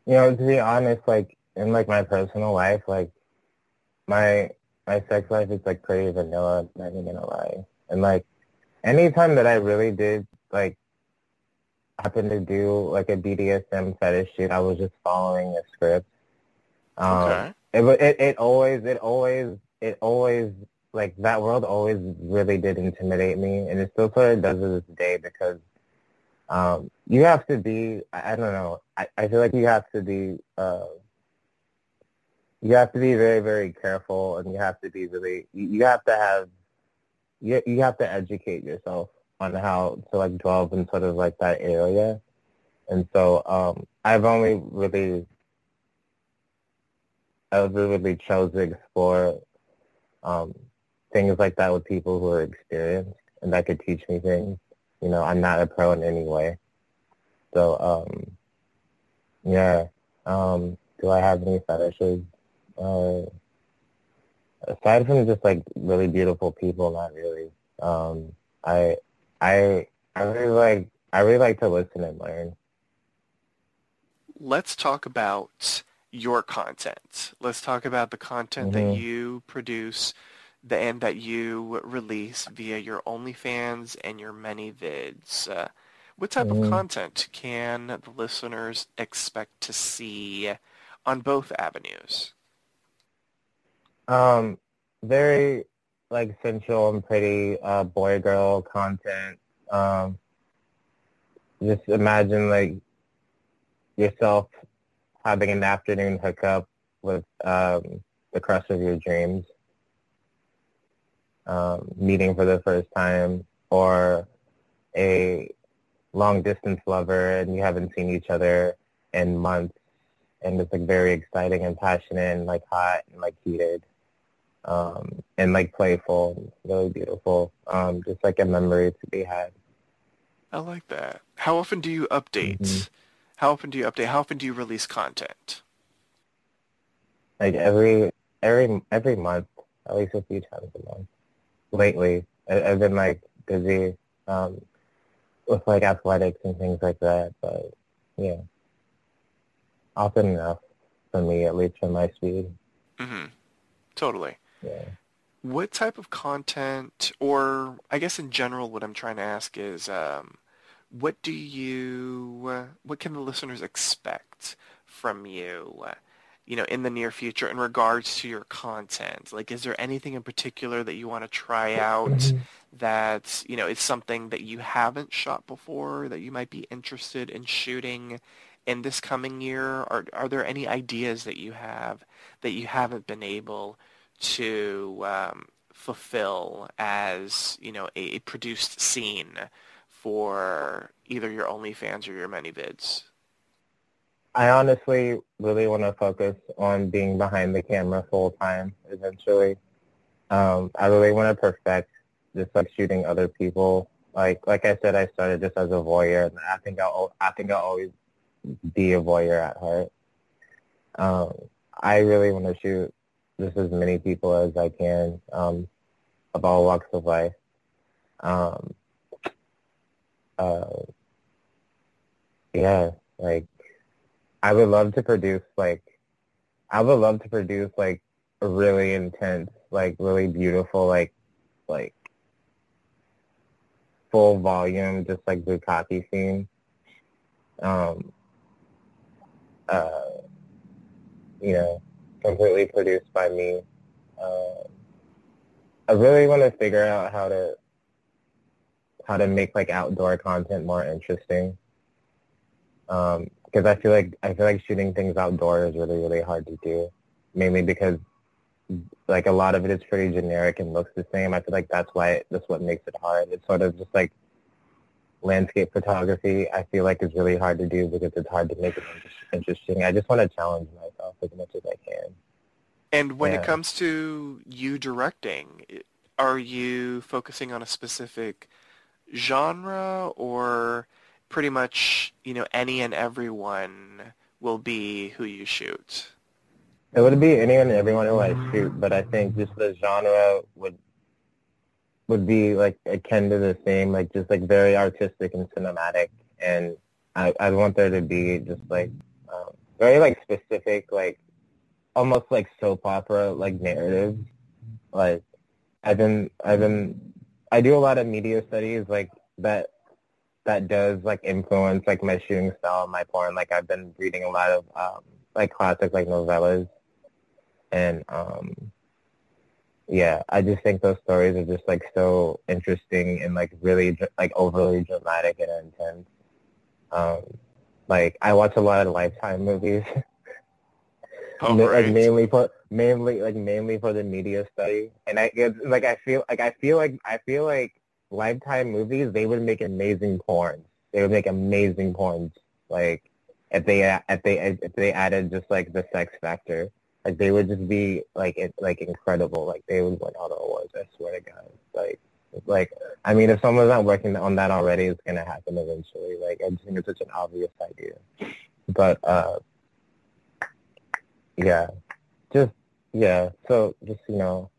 know, to be honest, like in like my personal life, like my my sex life is like pretty vanilla. I'm not even gonna lie. And like anytime that I really did like happen to do like a BDSM fetish shoot, I was just following a script. Um, okay it, it it always it always it always like that world always really did intimidate me, and it still sort of does to this day because um, you have to be. I, I don't know. I, I feel like you have to be. Uh, you have to be very, very careful, and you have to be really. You, have to have. You you have to educate yourself on how to like delve in sort of like that area, and so um, I've only really. i've really chose to explore um, things like that with people who are experienced and that could teach me things. You know, I'm not a pro in any way. So, um, yeah. Um, do I have any fetishes? Uh, aside from just like really beautiful people, not really. Um, I, I, I really like, I really like to listen and learn. Let's talk about your content. Let's talk about the content mm-hmm. that you produce the and that you release via your OnlyFans and your ManyVids. Uh, what type mm-hmm. of content can the listeners expect to see on both avenues? Um, very like sensual and pretty uh, boy girl content. Um, just imagine like yourself having an afternoon hookup with um, the crush of your dreams. Um, meeting for the first time or a long distance lover and you haven't seen each other in months. And it's like very exciting and passionate and like hot and like heated um, and like playful and really beautiful um, just like a memory to be had i like that how often do you update mm-hmm. how often do you update how often do you release content like every every every month at least a few times a month lately. I, have been like busy um, with like athletics and things like that, but yeah, often enough for me, at least for my speed. Mm-hmm. Totally. Yeah. What type of content, or I guess in general, what I'm trying to ask is, um, what do you, uh, what can the listeners expect from you? Uh, you know, in the near future in regards to your content? Like, is there anything in particular that you want to try out mm-hmm. that, you know, is something that you haven't shot before that you might be interested in shooting in this coming year? Or are there any ideas that you have that you haven't been able to um, fulfill as, you know, a, a produced scene for either your OnlyFans or your ManyVids? I honestly really want to focus on being behind the camera full time eventually. Um, I really want to perfect just like shooting other people. Like like I said, I started just as a voyeur, and I think I'll I think I'll always be a voyeur at heart. Um, I really want to shoot just as many people as I can um, of all walks of life. Um, uh, yeah, like I would love to produce like I would love to produce like a really intense, like really beautiful, like like full volume, just like Bukkake scene. Um, uh, you know, completely produced by me. Uh, I really want to figure out how to how to make like outdoor content more interesting. Um, because I feel like I feel like shooting things outdoors is really really hard to do, mainly because like a lot of it is pretty generic and looks the same. I feel like that's why it, that's what makes it hard. It's sort of just like landscape photography. I feel like is really hard to do because it's hard to make it interesting. I just want to challenge myself as much as I can. And when yeah. it comes to you directing, are you focusing on a specific genre or pretty much, you know, any and everyone will be who you shoot. It would be anyone and everyone who I shoot, but I think just the genre would would be like akin to the same, like just like very artistic and cinematic, and I I want there to be just like um, very like specific, like almost like soap opera like narratives. Like I've been I've been I do a lot of media studies like that that does like influence like my shooting style and my porn. Like I've been reading a lot of um, like classic like novellas, and um, yeah, I just think those stories are just like so interesting and like really like overly dramatic and intense. Um, like I watch a lot of Lifetime movies. Oh, right. like mainly for mainly like mainly for the media study, and I it's, like I feel like I feel like I feel like Lifetime movies they would make amazing porn. They would make amazing porns. Like if they if they if they added just like the sex factor, like they would just be like it, like incredible. Like they would win all the awards. I swear to God. Like like I mean, if someone's not working on that already, it's gonna happen eventually. Like I just think it's such an obvious idea. But uh, yeah, just yeah. So just you know,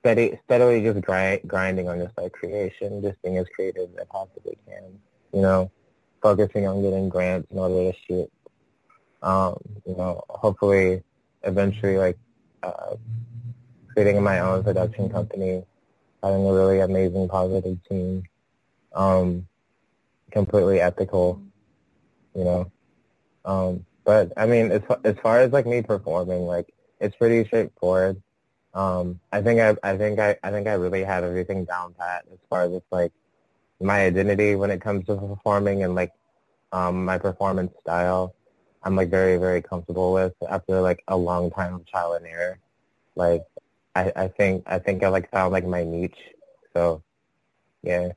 steady, steadily just grind, grinding on this like creation, just being as creative as I possibly can. You know, focusing on getting grants in order to shoot. Um, you know, hopefully, eventually, like uh, creating my own production company, having a really amazing, positive team, um, completely ethical. You know, um, but I mean, as as far as like me performing, like it's pretty straightforward. Um, I think I I think I I think I really have everything down pat as far as it's like my identity when it comes to performing and like um, my performance style. I'm like very very comfortable with after like a long time of trial and error. Like I I think I think I like found like my niche. So yeah.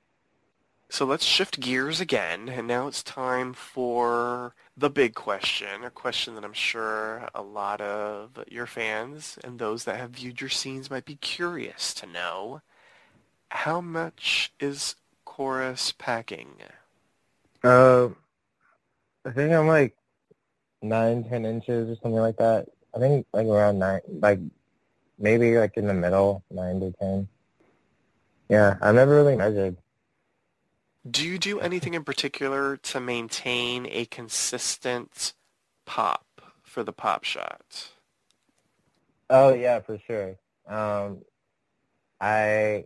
So let's shift gears again, and now it's time for the big question, a question that I'm sure a lot of your fans and those that have viewed your scenes might be curious to know. How much is chorus packing? Uh, I think I'm like nine, ten inches or something like that. I think like around nine, like maybe like in the middle, nine to ten. Yeah, I've never really measured. Do you do anything in particular to maintain a consistent pop for the pop shot? Oh yeah, for sure. Um, I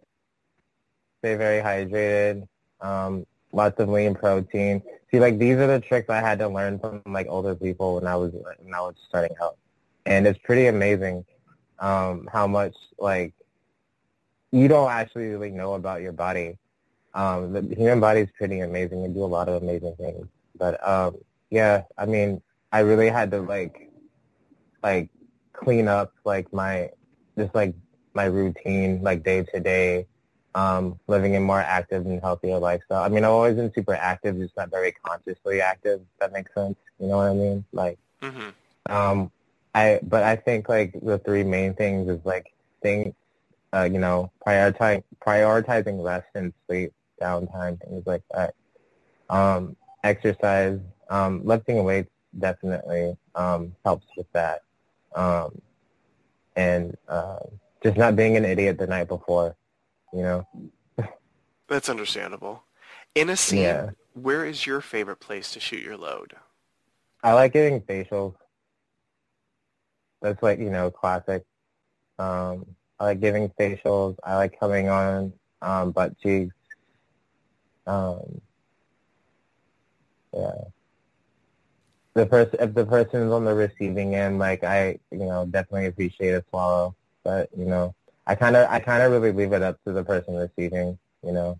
stay very hydrated. Um, lots of lean protein. See, like these are the tricks I had to learn from like older people when I was when I was starting out, and it's pretty amazing um, how much like you don't actually really know about your body. Um, the human body is pretty amazing. And do a lot of amazing things. But um, yeah, I mean, I really had to like, like clean up like my, just like my routine, like day to day, um, living a more active and healthier lifestyle. I mean, I've always been super active, just not very consciously active. If that makes sense. You know what I mean? Like, mm-hmm. um, I, but I think like the three main things is like things, uh, you know, prioritizing prioritizing rest and sleep downtime, things like that. Um, exercise, um, lifting weights definitely um, helps with that. Um, and uh, just not being an idiot the night before, you know. That's understandable. In a scene, yeah. where is your favorite place to shoot your load? I like getting facials. That's like, you know, classic. Um, I like giving facials. I like coming on um, butt cheeks. Um, yeah. The person, if the person's on the receiving end, like I, you know, definitely appreciate a swallow, but you know, I kind of, I kind of really leave it up to the person receiving. You know,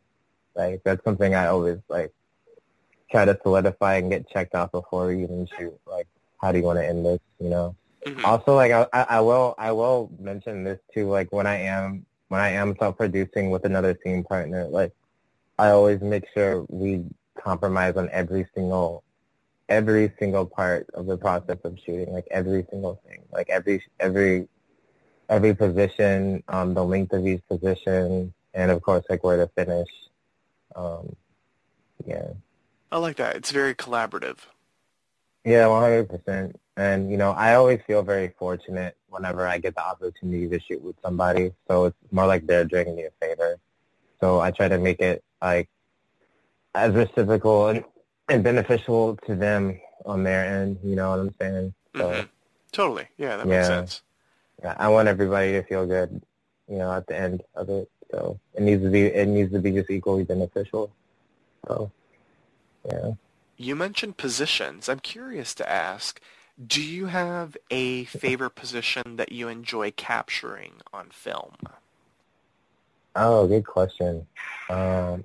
like that's something I always like try to solidify and get checked off before we even shoot. Like, how do you want to end this? You know. Mm-hmm. Also, like I, I will, I will mention this too. Like when I am, when I am self-producing with another scene partner, like I always make sure we compromise on every single every single part of the process of shooting, like every single thing, like every every every position, um, the length of each position, and of course, like where to finish. Um, yeah. I like that. It's very collaborative. Yeah, one hundred percent. And you know, I always feel very fortunate whenever I get the opportunity to shoot with somebody. So it's more like they're doing me a favor. So I try to make it like as reciprocal and, and beneficial to them on their end. You know what I'm saying? So, mm-hmm. Totally. Yeah, that yeah. makes sense. I want everybody to feel good. You know, at the end of it. So it needs to be it needs to be just equally beneficial. So yeah. You mentioned positions. I'm curious to ask, Do you have a favorite position that you enjoy capturing on film? Oh, good question. Um,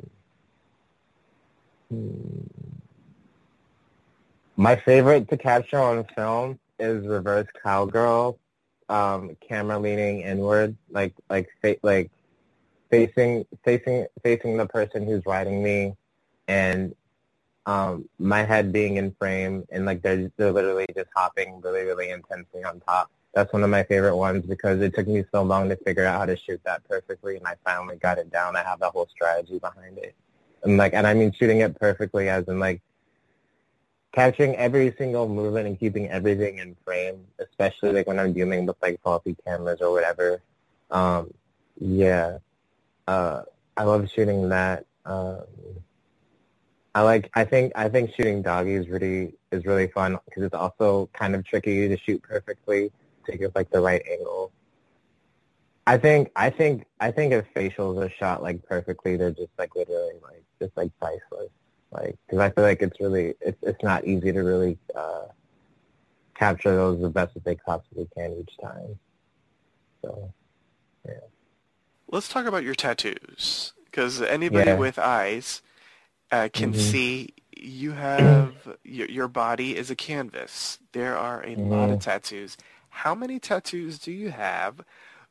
hmm. my favorite to capture on film is reverse cowgirl, um, camera leaning inward, like like fa- like facing facing facing the person who's riding me, and um, my head being in frame, and like they're they're literally just hopping really really intensely on top. That's one of my favorite ones because it took me so long to figure out how to shoot that perfectly, and I finally got it down. I have the whole strategy behind it, and like, and I mean shooting it perfectly, as in like capturing every single movement and keeping everything in frame, especially like when I'm dealing with like faulty cameras or whatever. Um, yeah, uh, I love shooting that. Um, I like. I think. I think shooting doggy is really is really fun because it's also kind of tricky to shoot perfectly to get like the right angle. I think. I think. I think if facials are shot like perfectly, they're just like literally like just like priceless. Like because I feel like it's really it's it's not easy to really uh, capture those the best that they possibly can each time. So, yeah. Let's talk about your tattoos because anybody Yeah. with eyes uh, can Mhm. see you have your, your body is a canvas. There are a lot of Mhm. tattoos. How many tattoos do you have?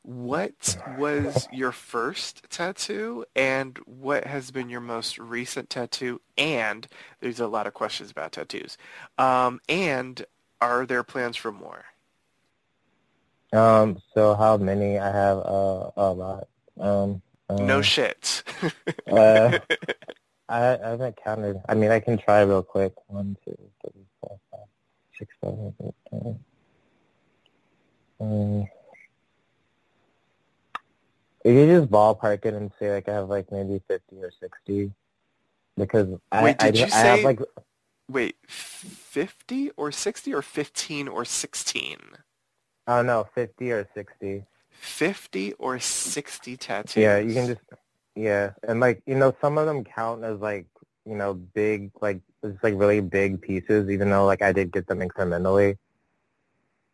What was your first tattoo and what has been your most recent tattoo? And there's a lot of questions about tattoos. Um, and are there plans for more? Um. So how many? I have uh, a lot. Um. No um, shit. Uh, I, I haven't counted. I mean, I can try real quick. One, two, three, four, five, six, seven, eight, nine. Um, you can just ballpark it and say like I have like maybe fifty or sixty, because I Wait, I, did do- you I have like Wait, 50 or 60 or 15 or 16? I don't know fifty or sixty. 50 or 60 tattoos? Yeah, you can just yeah, and like you know, some of them count as like you know big like it's like really big pieces, even though like I did get them incrementally.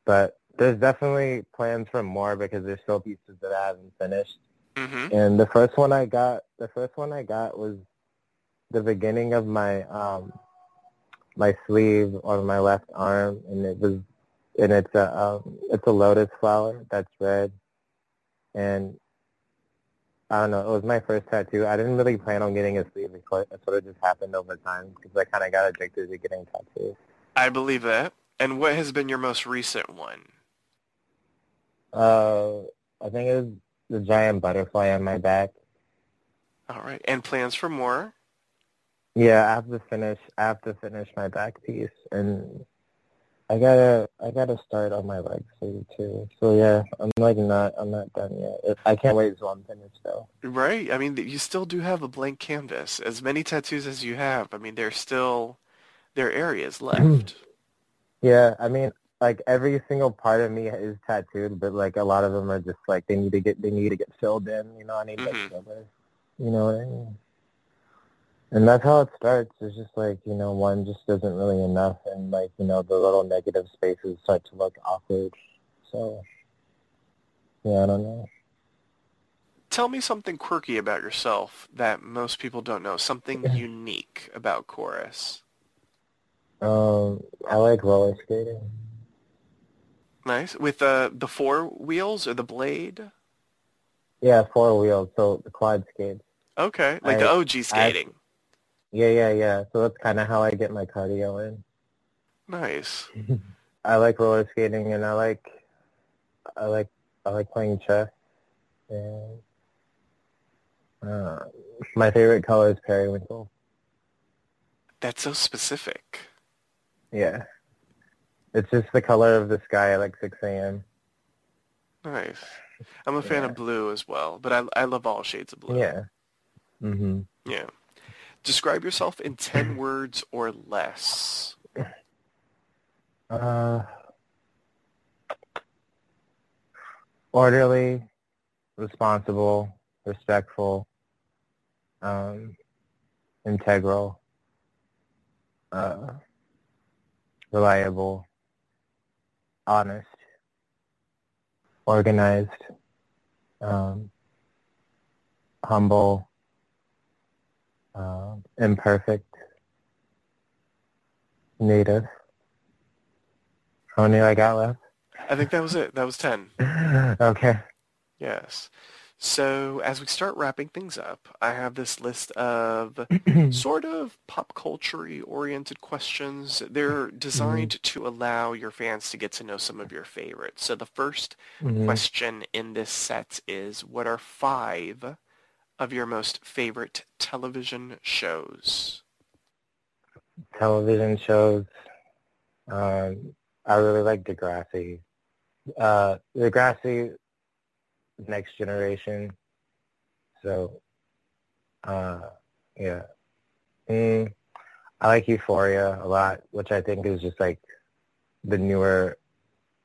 But there's definitely plans for more because there's still pieces that I haven't finished. Mm-hmm. And the first one I got, the first one I got was the beginning of my um my sleeve on my left arm, and it was and it's a um, it's a lotus flower that's red, and I don't know. It was my first tattoo. I didn't really plan on getting a sleeve. It sort it sort of just happened over time because I kind of got addicted to getting tattoos. I believe that. And what has been your most recent one? Uh, I think it was the giant butterfly on my back. All right. And plans for more? Yeah, I have to finish. I have to finish my back piece, and I gotta. I gotta start on my leg sleeve too. So yeah, I'm like not. I'm not done yet. I can't wait till I'm finished though. Right. I mean, you still do have a blank canvas. As many tattoos as you have, I mean, there's still, there are areas left. Yeah, I mean, like every single part of me is tattooed, but like a lot of them are just like they need to get. They need to get filled in. You know, I need Mhm. like fillers. You know what I mean? And that's how it starts. It's just like, you know, one just isn't really enough and like, you know, the little negative spaces start to look awkward. So, yeah, I don't know. Tell me something quirky about yourself that most people don't know. Something unique about Chorus. Um, I like roller skating. Nice. With uh, the four wheels or the blade? Yeah, four wheels, so the quad skates. Okay. Like the OG skating. Yeah, yeah, yeah. So that's kind of how I get my cardio in. Nice. I like roller skating and I like, I like, I like playing chess. And uh, my favorite color is periwinkle. That's so specific. Yeah. It's just the color of the sky at like 6 a.m. Nice. I'm a fan Yeah. of blue as well, but I I love all shades of blue. Yeah. hmm Yeah. Describe yourself in 10 words or less. Uh, orderly, responsible, respectful, um, integral, uh, reliable, honest, organized, um, humble, uh, imperfect, native. How many I got left? I think that was it. That was 10. okay. Yes. So as we start wrapping things up, I have this list of sort of pop culture oriented questions. They're designed to allow your fans to get to know some of your favorites. So the 1st Mhm. question in this set is what are five of your most favorite television shows? television shows. Um, I really like Degrassi. Uh, Degrassi, Next Generation. So, uh, yeah. Mm, I like Euphoria a lot, which I think is just like the newer,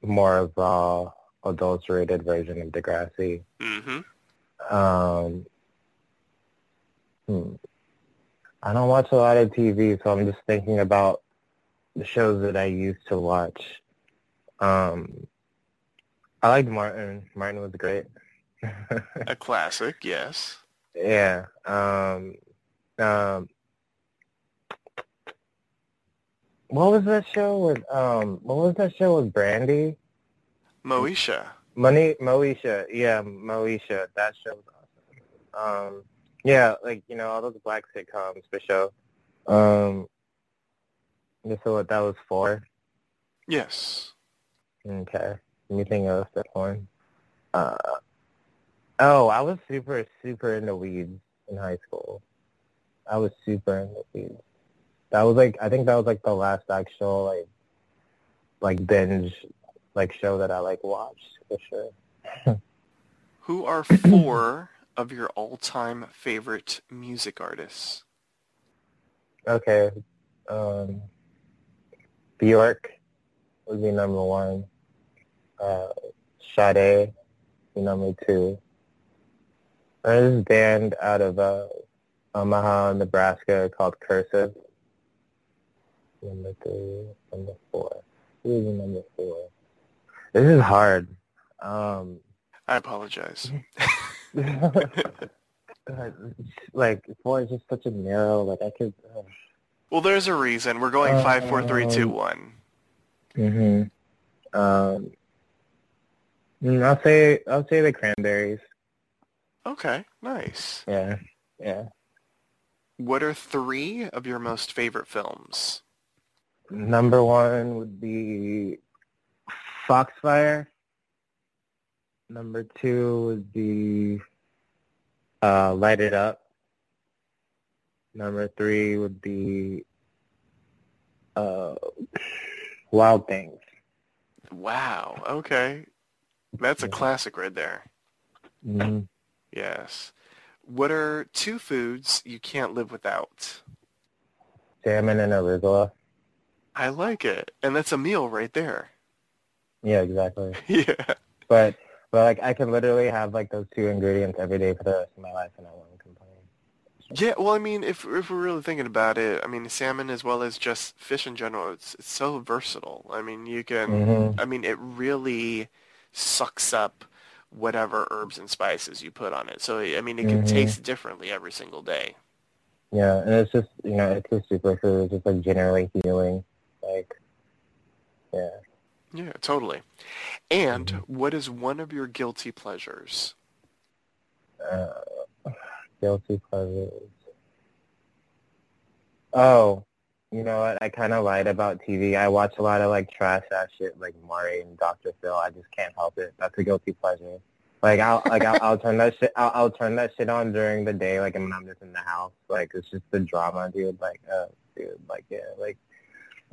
more raw, adulterated version of Degrassi. Mm-hmm. Um, hmm. I don't watch a lot of TV, so I'm just thinking about the shows that I used to watch. Um, I liked Martin. Martin was great. A classic, yes. yeah. Um, um, what was that show with? Um, what was that show with Brandy? Moesha. Money, Moesha. Yeah, Moesha. That show was awesome. Um, yeah, like you know all those black sitcoms for sure. Um, you saw what that was for? Yes. Okay, let else of one. Uh, oh, I was super super into weeds in high school. I was super into weeds. That was like I think that was like the last actual like like binge like show that I like watched for sure. Who are four of your all-time favorite music artists? Okay. Um, Bjork would be number one. Uh, Sade would be number two. There's this band out of uh, Omaha, Nebraska called Cursive. Number three, number four. Who is number four? This is hard. Um, I apologize. like four is just such a narrow. Like I could. Uh, Well, there's a reason. We're going five, four, three, two, Um, one. Mhm. Um. Mm, I'll say I'll say the cranberries. Okay, nice. Yeah. Yeah. What are three of your most favorite films? Number one would be Foxfire. Number two would be uh, Light It Up. Number three would be uh, Wild Things. Wow. Okay. That's a classic right there. Mhm. Yes. What are two foods you can't live without? Salmon and arugula. I like it. And that's a meal right there. Yeah, exactly. yeah. But but like I can literally have like those two ingredients every day for the rest of my life and I won't complain. Yeah, well, I mean, if if we're really thinking about it, I mean, salmon as well as just fish in general, it's it's so versatile. I mean, you can, Mhm. I mean, it really sucks up whatever herbs and spices you put on it. So, I mean, it can Mhm. taste differently every single day. Yeah, and it's just you know, it's a superfood, it's just like generally healing. Like yeah. Yeah, totally. And Mhm. what is one of your guilty pleasures? Uh, guilty pleasures. Oh, you know what? I kind of lied about TV. I watch a lot of like trash ass shit, like Maury and Dr. Phil. I just can't help it. That's a guilty pleasure. Like I'll like I'll, I'll turn that shit. I'll, I'll turn that shit on during the day, like when I'm just in the house. Like it's just the drama, dude. Like, uh, dude, like yeah, like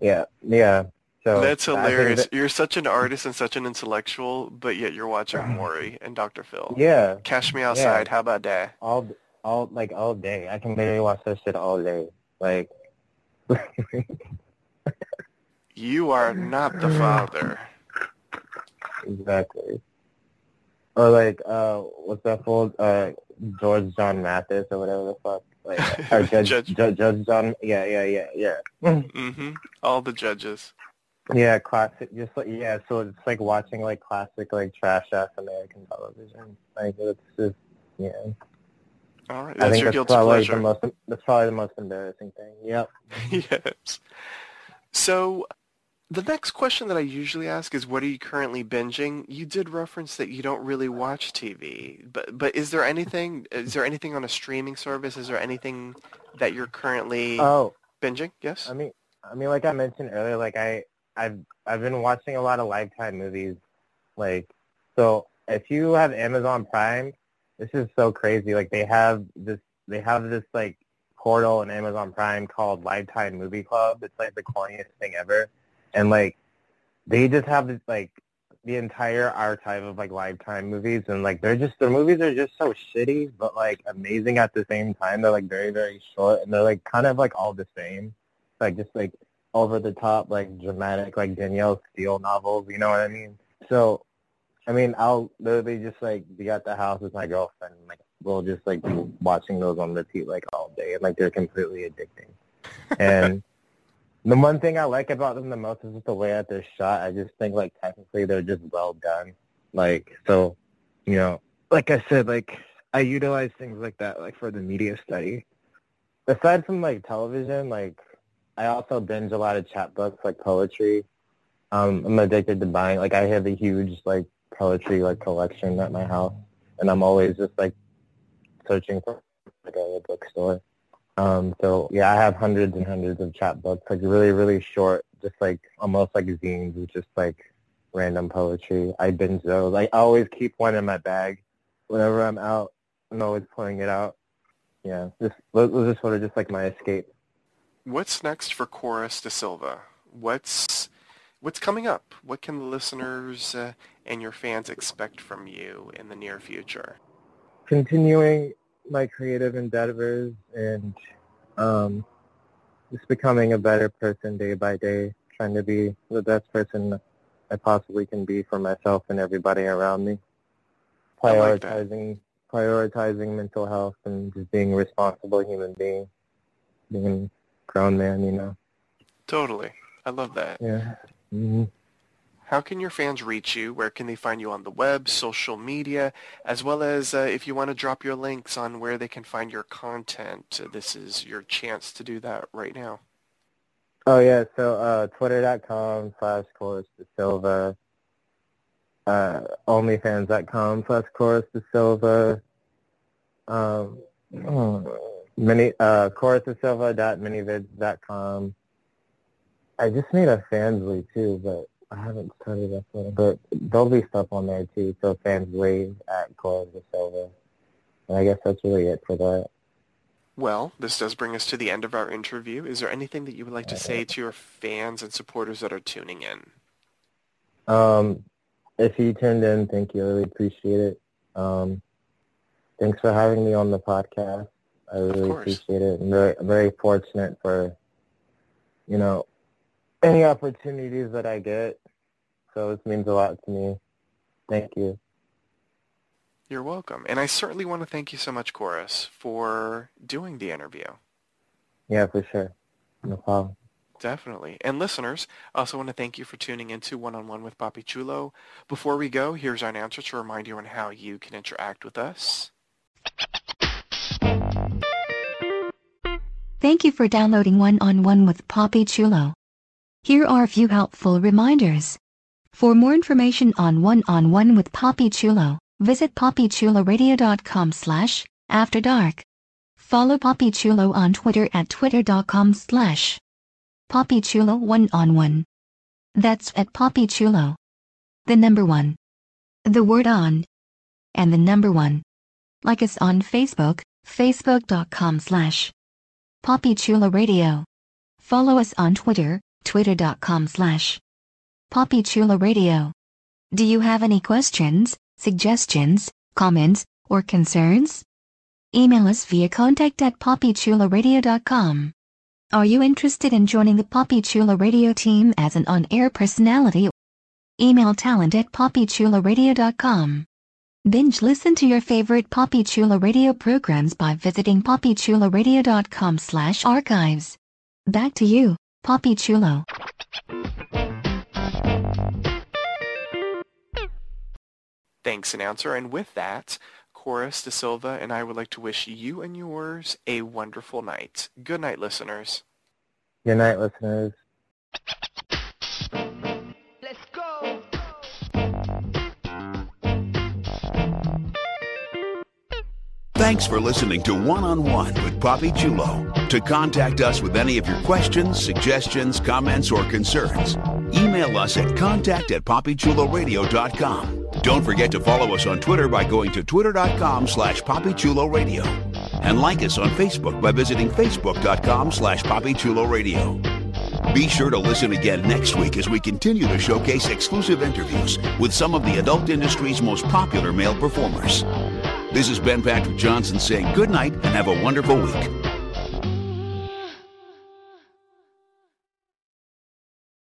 yeah, yeah. So That's hilarious. that- You're such an artist and such an intellectual, but yet you're watching Maury and Dr. Phil. yeah, Cash Me Outside, how about that? all all like all day. I can literally watch that shit all day. Like You are not the father. exactly. Or like uh what's that fool uh George John Mathis or whatever the fuck. Like or Judge Judge- Judge, Judge John yeah, yeah, yeah, yeah. hmm All the judges. Yeah, classic. Just like yeah, so it's like watching like classic like trash ass American television. Like it's just yeah. All right, I that's think your that's guilty probably pleasure. the most. That's probably the most embarrassing thing. Yep. yes. So the next question that I usually ask is, what are you currently binging? You did reference that you don't really watch TV, but but is there anything? Is there anything on a streaming service? Is there anything that you're currently Oh, binging? Yes. I mean, I mean, like I mentioned earlier, like I, I've, I've been watching a lot of Lifetime movies. Like, so if you have Amazon Prime, this is so crazy. Like they have this, they have this like portal in Amazon Prime called Lifetime Movie Club. It's like the corniest thing ever, and like they just have this like the entire archive of like Lifetime movies, and like they're just their movies are just so shitty, but like amazing at the same time. They're like very very short, and they're like kind of like all the same like just like over the top, like dramatic, like Danielle Steel novels. You know what I mean? So, I mean, I'll literally just like be at the house with my girlfriend, and, like we'll just like be watching those on repeat like all day, and like they're completely addicting. And the one thing I like about them the most is just the way that they're shot. I just think like technically they're just well done. Like so, you know, like I said, like I utilize things like that like for the media study. Aside from like television, like I also binge a lot of chapbooks like poetry. Um, I'm addicted to buying. Like I have a huge like poetry like collection at my house, and I'm always just like searching for like a bookstore. Um, so yeah, I have hundreds and hundreds of chapbooks, like really really short, just like almost like zines, with just like random poetry. I binge those. I always keep one in my bag whenever I'm out. I'm always pulling it out. Yeah, just those are sort of just like my escape. What's next for Chorus de Silva? What's what's coming up? What can the listeners uh, and your fans expect from you in the near future? continuing my creative endeavors and um, just becoming a better person day by day, trying to be the best person I possibly can be for myself and everybody around me. I like. Prioritizing prioritizing mental health and just being a responsible human being, being a grown man, you know. Totally. I love that. Yeah. hmm How can your fans reach you? Where can they find you on the web, social media, as well as uh, if you want to drop your links on where they can find your content? This is your chance to do that right now. Oh yeah, so uh, twitter.com slash chorus de Silva, uh, onlyfans.com slash chorus de Silva, um, mini, uh, chorus de Silva dot manyvids.com. I just made a Fansly too, but I haven't studied that it. But there'll be stuff on there too, so Fansly at chorus de Silva. And I guess that's really it for that. Well, this does bring us to the end of our interview. Is there anything that you would like to say to your fans and supporters that are tuning in? Um, if you tuned in, thank you. I really appreciate it. Um, thanks for having me on the podcast. I really appreciate it. I'm very, I'm very fortunate for, you know, any opportunities that I get. So this means a lot to me. Thank you. You're welcome. And I certainly want to thank you so much, Chorus, for doing the interview. Yeah, for sure. No problem. Definitely. And listeners, I also want to thank you for tuning into One-on-One with Papi Chulo. Before we go, here's our answer to remind you on how you can interact with us. Thank you for downloading One on One with Poppy Chulo. Here are a few helpful reminders. For more information on One on One with Poppy Chulo, visit poppychuloradio.com slash after dark. Follow Poppy Chulo on Twitter at twitter.com slash Poppy Chulo One on One. That's at Poppy Chulo. The number one. The word on. And the number one. Like us on Facebook, facebook.com slash Poppy Chulo Radio. Follow us on Twitter, twitter.com slash Poppy Chulo Radio. Do you have any questions, suggestions, comments, or concerns? Email us via contact at poppychuloradio.com. Are you interested in joining the Poppy Chulo Radio team as an on-air personality? Email talent at poppychuloradio.com. Binge listen to your favorite Poppy Chulo Radio programs by visiting poppychuloradio.com slash archives. Back to you, Poppy Chulo. Thanks, announcer. And with that, Chorus De Silva and I would like to wish you and yours a wonderful night. Good night, listeners. Good night, listeners. Thanks for listening to One on One with Poppy Chulo. To contact us with any of your questions, suggestions, comments, or concerns, email us at contact at poppychuloradio.com. Don't forget to follow us on Twitter by going to twitter.com slash poppychuloradio. And like us on Facebook by visiting facebook.com slash poppychuloradio. Be sure to listen again next week as we continue to showcase exclusive interviews with some of the adult industry's most popular male performers. This is Ben Patrick Johnson saying good night and have a wonderful week.